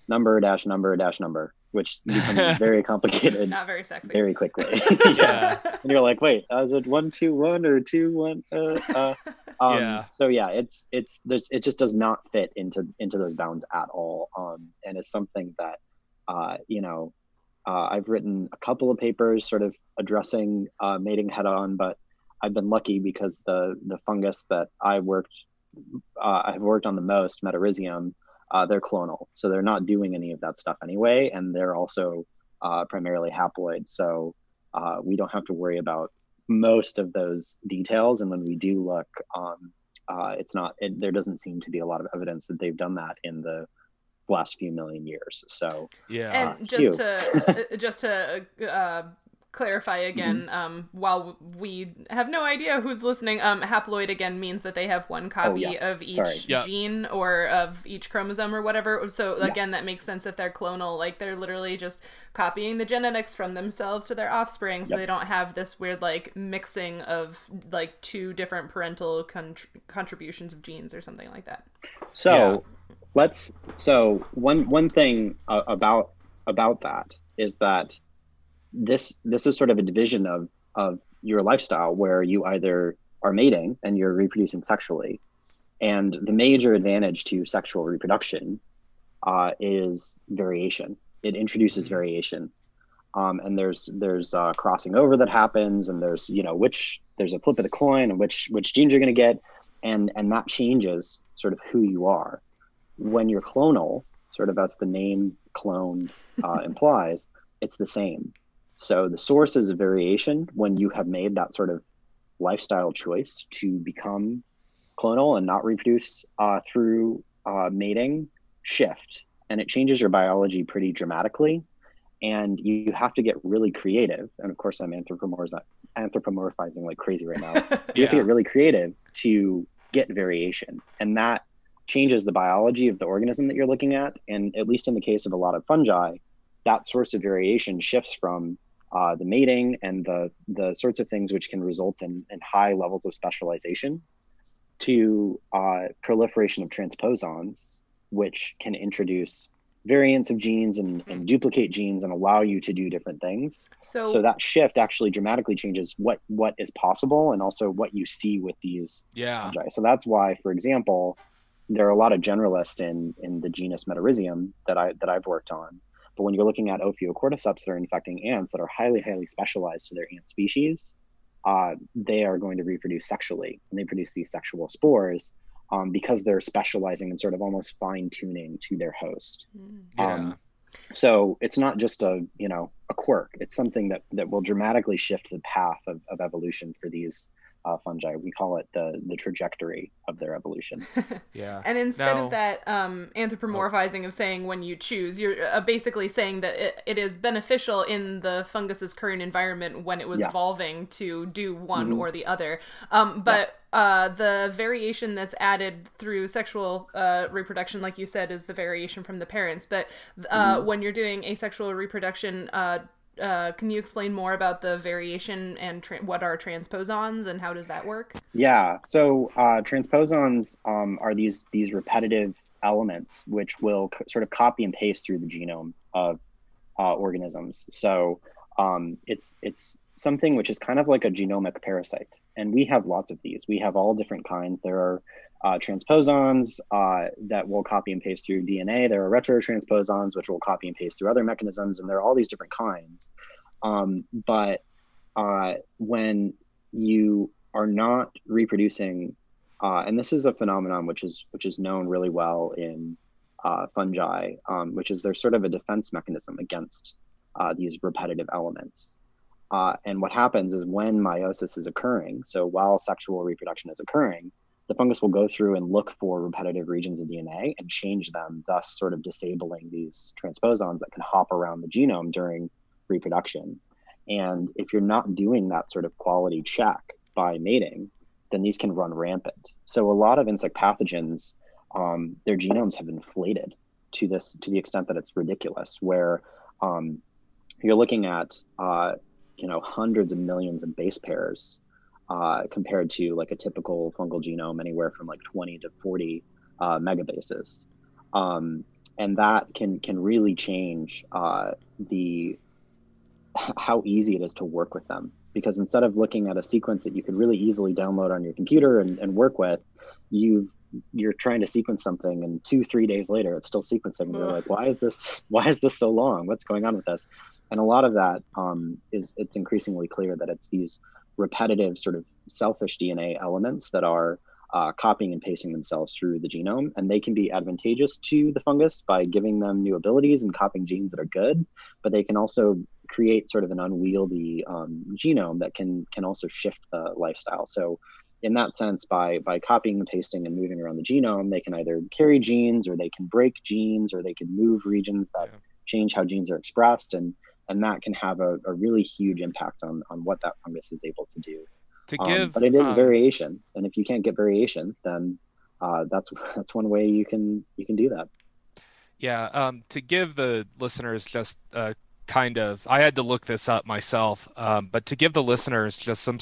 number dash number dash number, which becomes very complicated.
Not very sexy.
Very quickly. yeah. and you're like, wait, is it one two one or two one? Uh, uh. Um, yeah. So yeah, it's it's there's it just does not fit into into those bounds at all. Um, and it's something that uh, you know uh, I've written a couple of papers sort of addressing uh, mating head on, but I've been lucky because the the fungus that I worked uh, I've worked on the most, Metarhizium, uh, they're clonal, so they're not doing any of that stuff anyway, and they're also uh, primarily haploid, so uh, we don't have to worry about most of those details. And when we do look, um, uh, it's not. It, there doesn't seem to be a lot of evidence that they've done that in the last few million years. So
yeah,
and just to uh, just to uh, clarify again, mm-hmm. um, while we have no idea who's listening, um, haploid again means that they have one copy oh, yes. of each yep. gene or of each chromosome or whatever. So again, yeah. that makes sense if they're clonal. Like they're literally just copying the genetics from themselves to their offspring, so yep. they don't have this weird like mixing of like two different parental con- contributions of genes or something like that.
So. Yeah let's so one one thing uh, about about that is that this this is sort of a division of of your lifestyle where you either are mating and you're reproducing sexually. And the major advantage to sexual reproduction uh, is variation. It introduces mm-hmm. variation. Um, and there's there's uh, crossing over that happens and there's you know which there's a flip of the coin and which which genes you're going to get. And and that changes sort of who you are. When you're clonal, sort of as the name clone uh, implies, it's the same. So the sources of variation when you have made that sort of lifestyle choice to become clonal and not reproduce uh, through uh, mating shift, and it changes your biology pretty dramatically. And you have to get really creative. And of course, I'm anthropomorphizing, anthropomorphizing like crazy right now. You have to get really creative to get variation, and that changes the biology of the organism that you're looking at. And at least in the case of a lot of fungi, that source of variation shifts from uh, the mating and the the sorts of things which can result in, in high levels of specialization to uh, proliferation of transposons, which can introduce variants of genes and, and, duplicate genes and allow you to do different things. So, so that shift actually dramatically changes what what is possible and also what you see with these
yeah.
fungi. So that's why, for example, there are a lot of generalists in in the genus Metarhizium that I that I've worked on. But when you're looking at Ophiocordyceps that are infecting ants that are highly highly specialized to their ant species, uh, they are going to reproduce sexually, and they produce these sexual spores um, because they're specializing and sort of almost fine tuning to their host.
Mm. Yeah. Um,
so it's not just a you know a quirk; it's something that that will dramatically shift the path of, of evolution for these uh, fungi. We call it the the trajectory of their evolution.
yeah.
And instead now, of that um, anthropomorphizing of saying when you choose, you're uh, basically saying that it, it is beneficial in the fungus's current environment when it was yeah. evolving to do one mm-hmm. or the other. Um, but yeah. uh, the variation that's added through sexual uh, reproduction, like you said, is the variation from the parents. But uh, mm-hmm. when you're doing asexual reproduction, uh, can you explain more about the variation and tra- what are transposons and how does that work?
Yeah, so uh, transposons um, are these these repetitive elements which will co- sort of copy and paste through the genome of uh, organisms. So um, it's it's something which is kind of like a genomic parasite, and we have lots of these. We have all different kinds. There are uh, transposons uh, that will copy and paste through DNA. There are retrotransposons, which will copy and paste through other mechanisms, and there are all these different kinds. Um, but uh, when you are not reproducing, uh, and this is a phenomenon which is which is known really well in uh, fungi, um, which is there's sort of a defense mechanism against uh, these repetitive elements. and what happens is when meiosis is occurring, so while sexual reproduction is occurring, the fungus will go through and look for repetitive regions of DNA and change them, thus sort of disabling these transposons that can hop around the genome during reproduction. And if you're not doing that sort of quality check by mating, then these can run rampant. So a lot of insect pathogens, um, their genomes have inflated to this to the extent that it's ridiculous. Where um, you're looking at uh, you know hundreds of millions of base pairs uh, compared to like a typical fungal genome, anywhere from like 20 to 40 uh, megabases. Um, and that can can really change uh, the how easy it is to work with them. Because instead of looking at a sequence that you could really easily download on your computer and, and work with you you're trying to sequence something and two three days later it's still sequencing. And you're like why is this why is this so long? What's going on with this? And a lot of that um, is it's increasingly clear that it's these repetitive sort of selfish DNA elements that are uh, copying and pasting themselves through the genome, and they can be advantageous to the fungus by giving them new abilities and copying genes that are good. But they can also create sort of an unwieldy um, genome that can can also shift the lifestyle. So, in that sense, by by copying and pasting and moving around the genome, they can either carry genes, or they can break genes, or they can move regions that yeah. change how genes are expressed, and and that can have a, a really huge impact on on what that fungus is able to do.
To um, give,
but it is um, variation, and if you can't get variation, then uh, that's that's one way you can you can do that.
Yeah, um, to give the listeners just a kind of, I had to look this up myself, um, but to give the listeners just some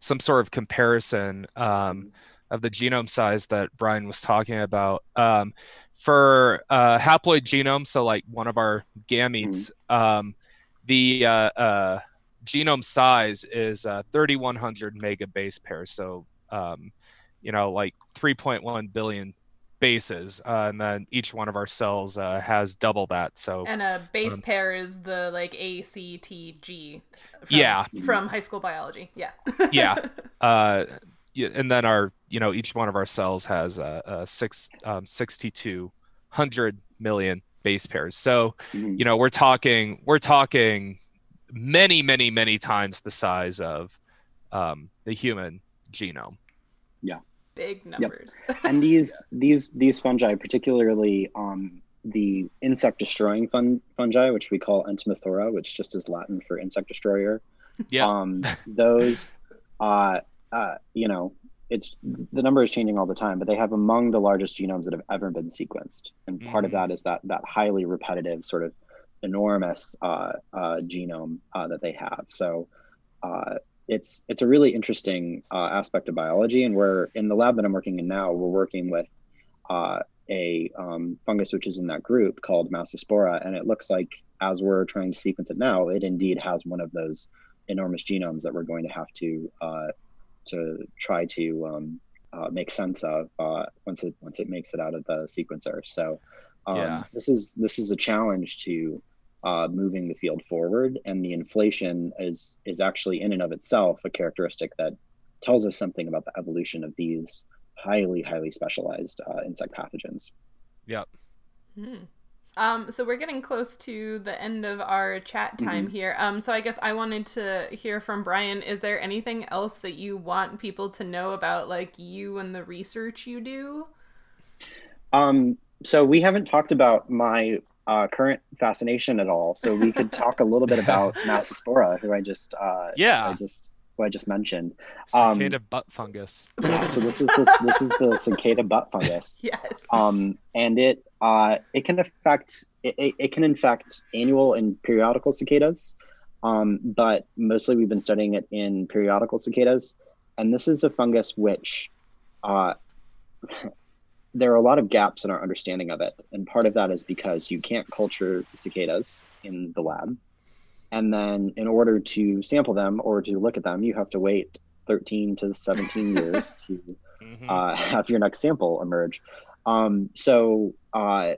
some sort of comparison um, of the genome size that Brian was talking about. Um, for uh, haploid genome, so like one of our gametes, mm-hmm. The uh, uh, genome size is uh, 3,100 mega base pairs. So, um, you know, like 3.1 billion bases, uh, and then each one of our cells uh, has double that. So,
and a base um, pair is the like A, C, T, G.
From, yeah,
from high school biology. Yeah.
yeah. Uh, and then our, you know, each one of our cells has a, a six, um, 6,200 million base pairs. So, mm-hmm. you know, we're talking, we're talking many, many, many times the size of um, the human genome.
Yeah.
Big numbers.
Yep. and these these these fungi, particularly um, the insect destroying fun, fungi, which we call Entomophthora, which just is Latin for insect destroyer.
Yeah.
Um, those, uh, uh, you know, it's the number is changing all the time, but they have among the largest genomes that have ever been sequenced, and part mm. of that is that that highly repetitive sort of enormous uh, uh, genome uh, that they have. So uh, it's it's a really interesting uh, aspect of biology, and we're in the lab that I'm working in now. We're working with uh, a um, fungus which is in that group called Massospora, and it looks like as we're trying to sequence it now, it indeed has one of those enormous genomes that we're going to have to to try to um, make sense of once it once it makes it out of the sequencer. So. Um, yeah. this is this is a challenge to uh, moving the field forward. And the inflation is is actually in and of itself a characteristic that tells us something about the evolution of these highly highly specialized uh, insect pathogens.
Yep.
Hmm. Um, so we're getting close to the end of our chat time mm-hmm. here. Um, so I guess I wanted to hear from Brian. Is there anything else that you want people to know about, like you and the research you do?
Um, so we haven't talked about my uh, current fascination at all. So we could talk a little bit about Massospora, who I just uh,
yeah
I just who I just mentioned.
Um, cicada butt fungus.
Yeah, so this is the, this is the cicada butt fungus.
yes.
Um, and it uh, it can affect it, it, it can infect annual and periodical cicadas, um, but mostly we've been studying it in periodical cicadas. And this is a fungus which uh, there are a lot of gaps in our understanding of it. And part of that is because you can't culture cicadas in the lab. And then in order to sample them or to look at them, you have to wait 13 to 17 years to mm-hmm. uh, have your next sample emerge. Um, so uh,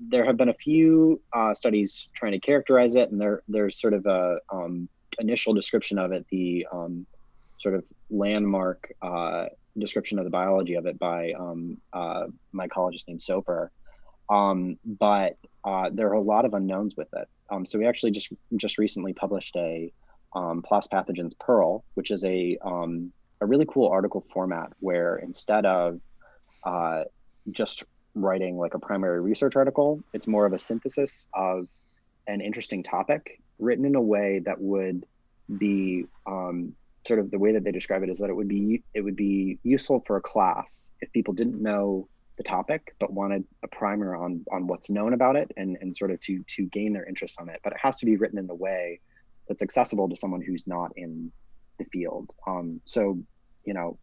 there have been a few uh, studies trying to characterize it, and there there's sort of a um, initial description of it, the um, sort of landmark uh, description of the biology of it by um, uh, mycologist named Soper. Um, but uh, there are a lot of unknowns with it. Um, so we actually just just recently published a um, PLOS Pathogens Pearl, which is a um, a really cool article format where instead of uh, just writing like a primary research article, it's more of a synthesis of an interesting topic written in a way that would be um, sort of the way that they describe it is that it would be it would be useful for a class if people didn't know the topic but wanted a primer on on what's known about it and and sort of to to gain their interest on it but it has to be written in the way that's accessible to someone who's not in the field um, so you know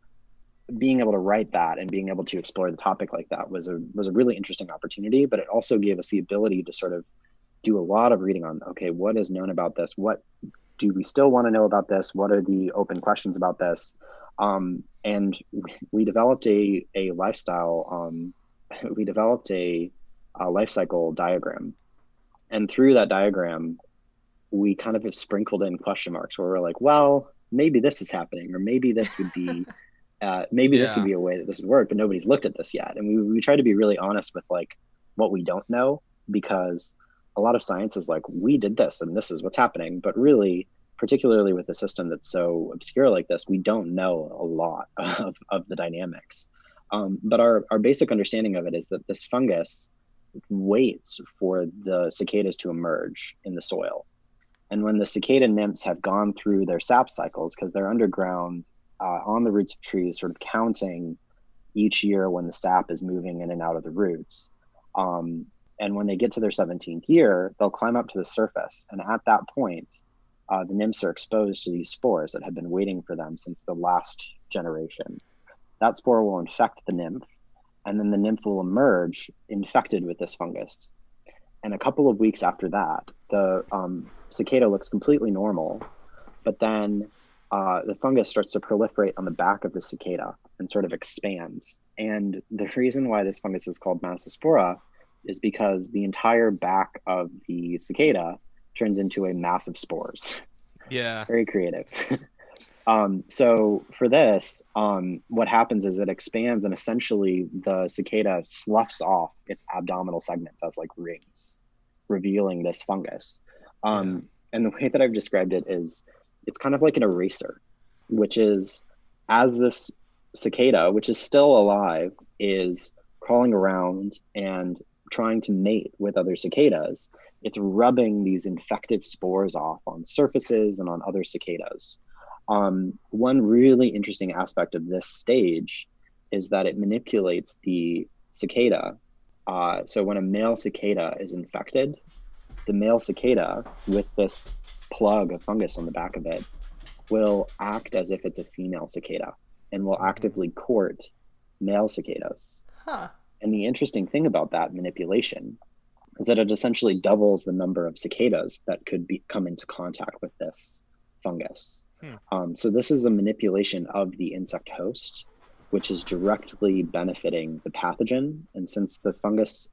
being able to write that and being able to explore the topic like that was a was a really interesting opportunity but it also gave us the ability to sort of do a lot of reading on okay what is known about this what do we still want to know about this? What are the open questions about this? Um, and we developed a, a lifestyle, um, we developed a, a, life cycle diagram. And through that diagram, we kind of have sprinkled in question marks where we're like, well, maybe this is happening, or maybe this would be, uh, maybe yeah. this would be a way that this would work, but nobody's looked at this yet. And we, we try to be really honest with like what we don't know because a lot of science is like we did this and this is what's happening but really particularly with a system that's so obscure like this we don't know a lot of, of the dynamics um, but our, our basic understanding of it is that this fungus waits for the cicadas to emerge in the soil and when the cicada nymphs have gone through their sap cycles because they're underground uh, on the roots of trees sort of counting each year when the sap is moving in and out of the roots um, and when they get to their 17th year, they'll climb up to the surface. And at that point, uh, the nymphs are exposed to these spores that have been waiting for them since the last generation. That spore will infect the nymph, and then the nymph will emerge infected with this fungus. And a couple of weeks after that, the um, cicada looks completely normal, but then uh, the fungus starts to proliferate on the back of the cicada and sort of expand. And the reason why this fungus is called Massospora is because the entire back of the cicada turns into a mass of spores.
Yeah.
Very creative. um, so for this, um, what happens is it expands and essentially the cicada sloughs off its abdominal segments as like rings, revealing this fungus. Um, yeah. And the way that I've described it is it's kind of like an eraser, which is as this cicada, which is still alive, is crawling around and trying to mate with other cicadas, it's rubbing these infective spores off on surfaces and on other cicadas. Um, one really interesting aspect of this stage is that it manipulates the cicada. Uh, so when a male cicada is infected, the male cicada with this plug of fungus on the back of it will act as if it's a female cicada and will actively court male cicadas.
Huh.
And the interesting thing about that manipulation is that it essentially doubles the number of cicadas that could be come into contact with this fungus. Hmm. Um, so this is a manipulation of the insect host, which is directly benefiting the pathogen. And since the fungus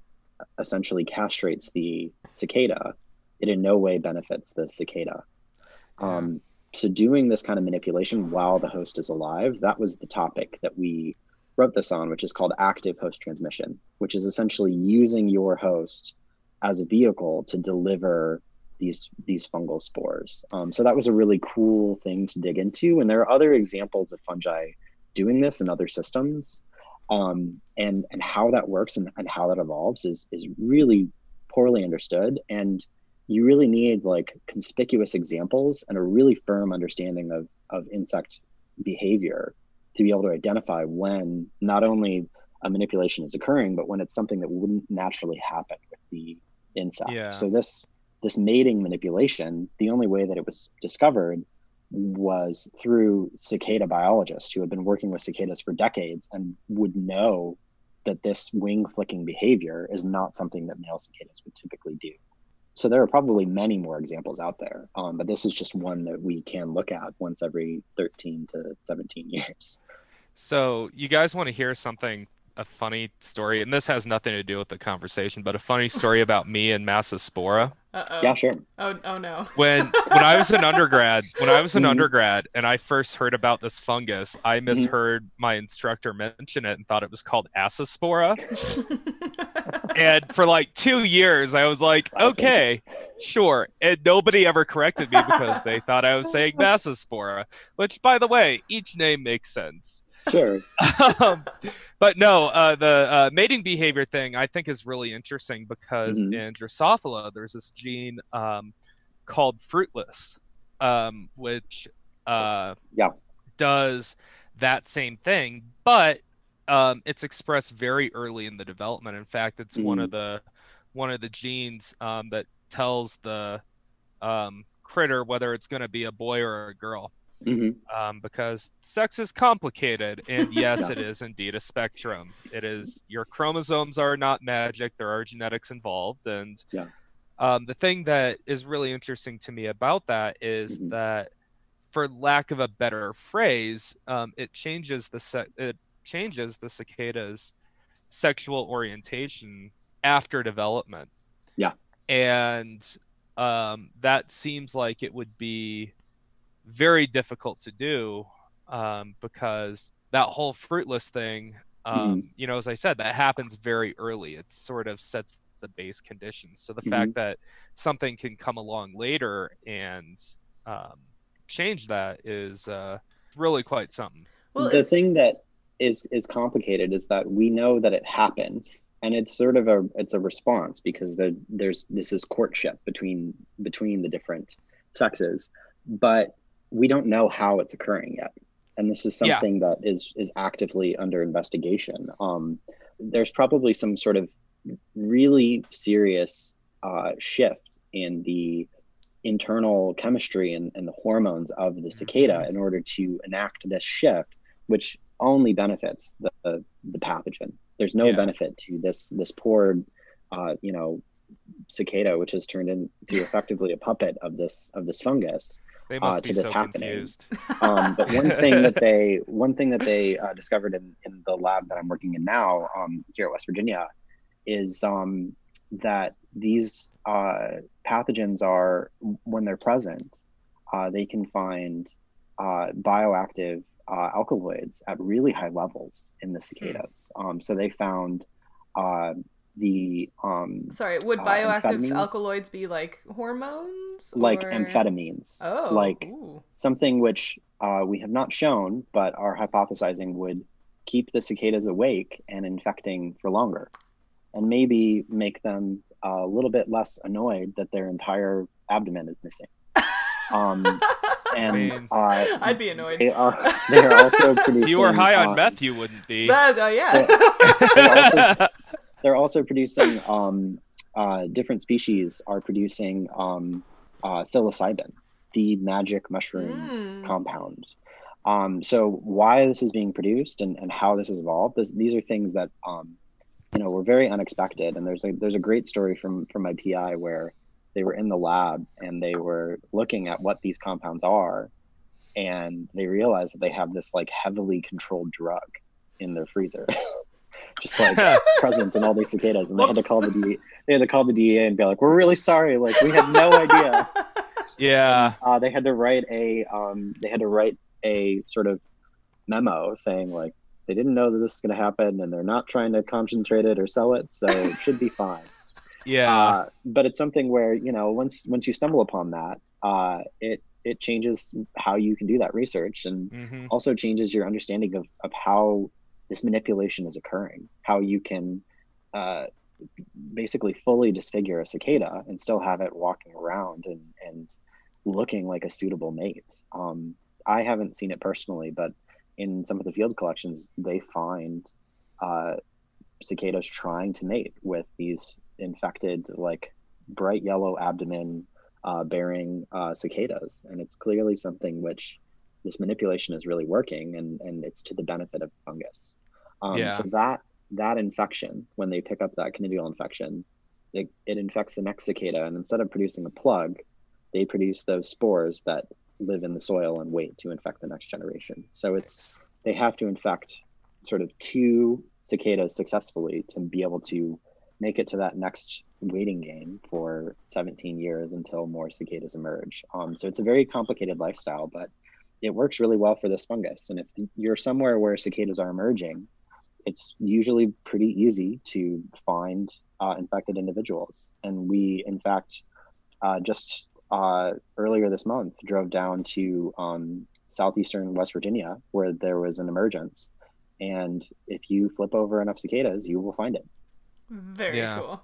essentially castrates the cicada, it in no way benefits the cicada. Um, so doing this kind of manipulation while the host is alive, that was the topic that we wrote this on, which is called active host transmission, which is essentially using your host as a vehicle to deliver these these fungal spores. Um, so that was a really cool thing to dig into, and there are other examples of fungi doing this in other systems. Um, and and how that works and, and how that evolves is is really poorly understood. And you really need like conspicuous examples and a really firm understanding of of insect behavior to be able to identify when not only a manipulation is occurring, but when it's something that wouldn't naturally happen with the insect.
Yeah.
So this this mating manipulation, the only way that it was discovered was through cicada biologists who had been working with cicadas for decades and would know that this wing flicking behavior is not something that male cicadas would typically do. So there are probably many more examples out there, um, but this is just one that we can look at once every 13 to 17 years.
So you guys want to hear something a funny story, and this has nothing to do with the conversation, but a funny story about me and Massospora.
Uh-oh.
Yeah, sure.
Oh, oh no.
When when I was an undergrad, when I was an mm-hmm. undergrad, and I first heard about this fungus, I mm-hmm. misheard mm-hmm. my instructor mention it and thought it was called Assospora. and for like two years, I was like, okay, sure. And nobody ever corrected me because they thought I was saying Massospora, which, by the way, each name makes sense.
Sure.
um, but no, uh, the uh, mating behavior thing I think is really interesting because mm-hmm. in Drosophila there's this gene um, called fruitless, um, which uh,
yeah.
does that same thing, but um, it's expressed very early in the development. In fact, it's mm-hmm. one of the one of the genes um, that tells the um, critter whether it's going to be a boy or a girl
mm-hmm.
um, because sex is complicated, and yes, yeah. it is indeed a spectrum. It is your chromosomes are not magic; there are genetics involved, and
yeah.
um, the thing that is really interesting to me about that is mm-hmm. that, for lack of a better phrase, um, it changes the se- it changes the cicada's sexual orientation after development.
Yeah,
and um, that seems like it would be very difficult to do um, because that whole fruitless thing, um, mm-hmm. you know, as I said, that happens very early. It sort of sets the base conditions. So the mm-hmm. fact that something can come along later and um, change that is uh, really quite something.
Well, the thing that is is complicated is that we know that it happens and it's sort of a it's a response because the, there's this is courtship between between the different sexes but we don't know how it's occurring yet and this is something yeah. that is is actively under investigation um, there's probably some sort of really serious uh, shift in the internal chemistry and, and the hormones of the cicada in order to enact this shift which only benefits the, the, the pathogen There's no
Yeah.
benefit to this this poor, uh, you know, cicada, which has turned into effectively a puppet of this of this fungus.
They
uh,
must
to
be
this
so
happening.
confused.
Um, but one thing that they one thing that they uh, discovered in, in the lab that I'm working in now um, here at West Virginia is um, that these uh, pathogens are when they're present, uh, they can find uh, bioactive uh, alkaloids at really high levels in the cicadas. Um, so they found uh, the um,
Sorry, would
Uh,
bioactive
amphetamines?
alkaloids be like hormones?
Like
or-
amphetamines,
Oh,
like
ooh.
something which uh, we have not shown, but are hypothesizing would keep the cicadas awake and infecting for longer, and maybe make them a little bit less annoyed that their entire abdomen is missing. Um, and
mean-
uh,
I'd be annoyed.
they are they are also producing.
If you were high on
um,
meth, you wouldn't be.
That- uh, yeah.
They're also, they're also producing um, uh, different species are producing um, uh, psilocybin, the magic mushroom
Mm.
compound. Um, so why this is being produced and, and how this has evolved, this, these are things that um, you know were very unexpected. And there's a there's a great story from from my PI where they were in the lab and they were looking at what these compounds are, and they realized that they have this like heavily controlled drug in their freezer, just like present in all these cicadas, and they had to call the DEA, they had to call the DEA and be like, "We're really sorry, like we had no idea."
yeah.
uh, they had to write a um, they had to write a sort of memo saying like they didn't know that this is going to happen and they're not trying to concentrate it or sell it so it should be fine
Yeah.
uh, but it's something where you know once once you stumble upon that uh, it it changes how you can do that research and
hmm
also changes your understanding of, of how this manipulation is occurring how you can uh, basically fully disfigure a cicada and still have it walking around and, and looking like a suitable mate um, i haven't seen it personally but in some of the field collections they find uh, cicadas trying to mate with these infected like bright yellow abdomen uh, bearing uh, cicadas and it's clearly something which this manipulation is really working and, and it's to the benefit of fungus. Um,
Yeah.
So that that infection, when they pick up that conidial infection, it, it infects the next cicada, and instead of producing a plug, they produce those spores that live in the soil and wait to infect the next generation. So it's they have to infect sort of two cicadas successfully to be able to make it to that next waiting game for 17 years until more cicadas emerge. Um, so it's a very complicated lifestyle, but it works really well for this fungus. And if you're somewhere where cicadas are emerging, it's usually pretty easy to find uh, infected individuals. And we, in fact, uh, just uh, earlier this month drove down to um, southeastern West Virginia where there was an emergence. And if you flip over enough cicadas, you will find it.
Very
Yeah.
cool.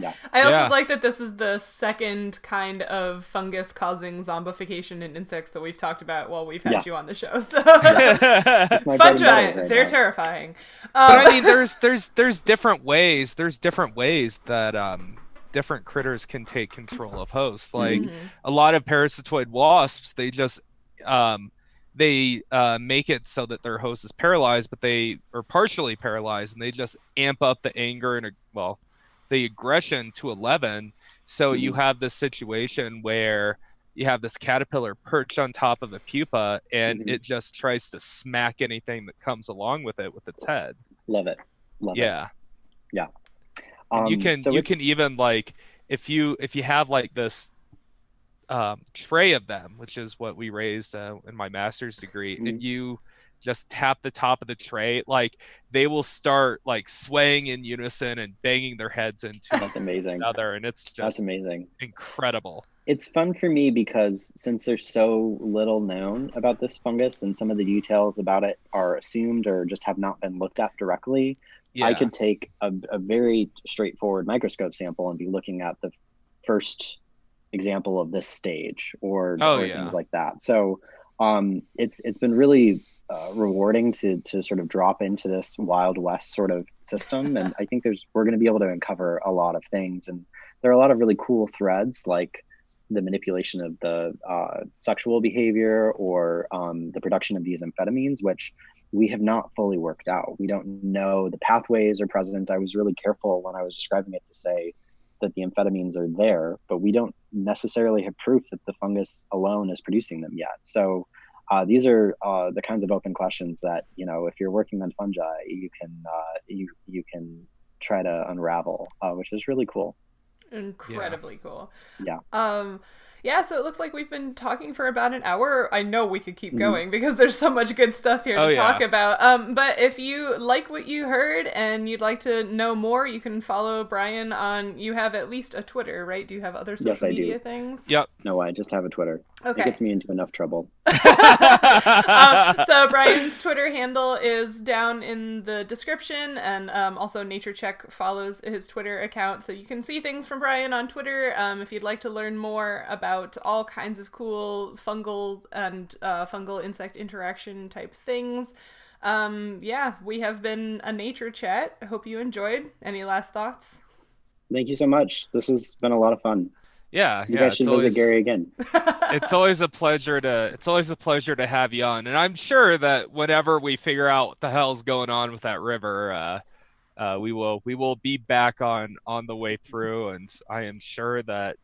Yeah.
I also
Yeah.
like that this is the second kind of fungus causing zombification in insects that we've talked about while we've had
Yeah.
you on the show. So
but
My bread
fun
and butter
giant,
right
they're
now.
terrifying. Um,
I mean, there's there's there's different ways. There's different ways that um different critters can take control of hosts. Like
mhm.
a lot of parasitoid wasps, they just um they uh, make it so that their host is paralyzed, but they are partially paralyzed, and they just amp up the anger and well, the aggression to eleven. So you
Mhm.
have this situation where you have this caterpillar perched on top of a pupa, and
Mhm.
it just tries to smack anything that comes along with it with its head.
Love it. Love it.
Yeah.
Um,
you can
so
you
it's-
can even like if you if you have like this um, tray of them, which is what we raised uh, in my master's degree,
Mhm.
and you just tap the top of the tray, like they will start like swaying in unison and banging their heads into
That's amazing.
another, and it's just That's
amazing.
incredible.
It's fun for me because since there's so little known about this fungus and some of the details about it are assumed or just have not been looked at directly,
Yeah.
I could take a, a very straightforward microscope sample and be looking at the first example of this stage or,
Oh,
or
yeah.
things like that. So um, it's it's been really uh, rewarding to to sort of drop into this wild west sort of system, and I think there's we're going to be able to uncover a lot of things, and there are a lot of really cool threads like the manipulation of the uh, sexual behavior or um, the production of these amphetamines, which we have not fully worked out. We don't know the pathways are present. I was really careful when I was describing it to say that the amphetamines are there, but we don't necessarily have proof that the fungus alone is producing them yet. So uh, these are uh, the kinds of open questions that you know if you're working on fungi, you can uh, you you can try to unravel, uh, which is really cool.
Incredibly yeah. cool.
Yeah.
Um, yeah, so it looks like we've been talking for about an hour. I know we could keep mm-hmm. going because there's so much good stuff here to oh, talk yeah. about. Um, but if you like what you heard and you'd like to know more, you can follow Brian on. You have at least a Twitter, right? Do you have other social yes, media do. things?
Yep.
No, I just have a Twitter. Okay. It gets me into enough trouble.
um, so Brian's Twitter handle is down in the description, and um, also Nature Check follows his Twitter account, so you can see things from Brian on Twitter. Um, if you'd like to learn more about all kinds of cool fungal and uh, fungal insect interaction type things. Um, yeah, we have been a nature chat. I hope you enjoyed. Any last thoughts?
Thank you so much. This has been a lot of fun.
Yeah,
you
yeah.
guys should visit Gary again.
it's always a pleasure to it's always a pleasure to have you on, and I'm sure that whenever we figure out what the hell's going on with that river, uh, uh, we will we will be back on on the way through, and I am sure that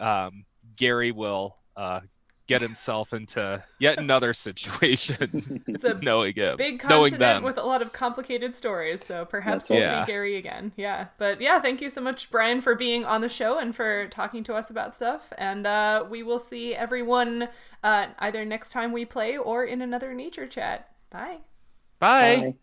um, Gary will uh, get himself into yet another situation.
It's a knowing him, big continent with a lot of complicated stories. So perhaps we'll yeah. see Gary again. Yeah, but yeah, thank you so much, Brian, for being on the show and for talking to us about stuff. And uh, we will see everyone uh, either next time we play or in another nature chat. Bye.
Bye. Bye.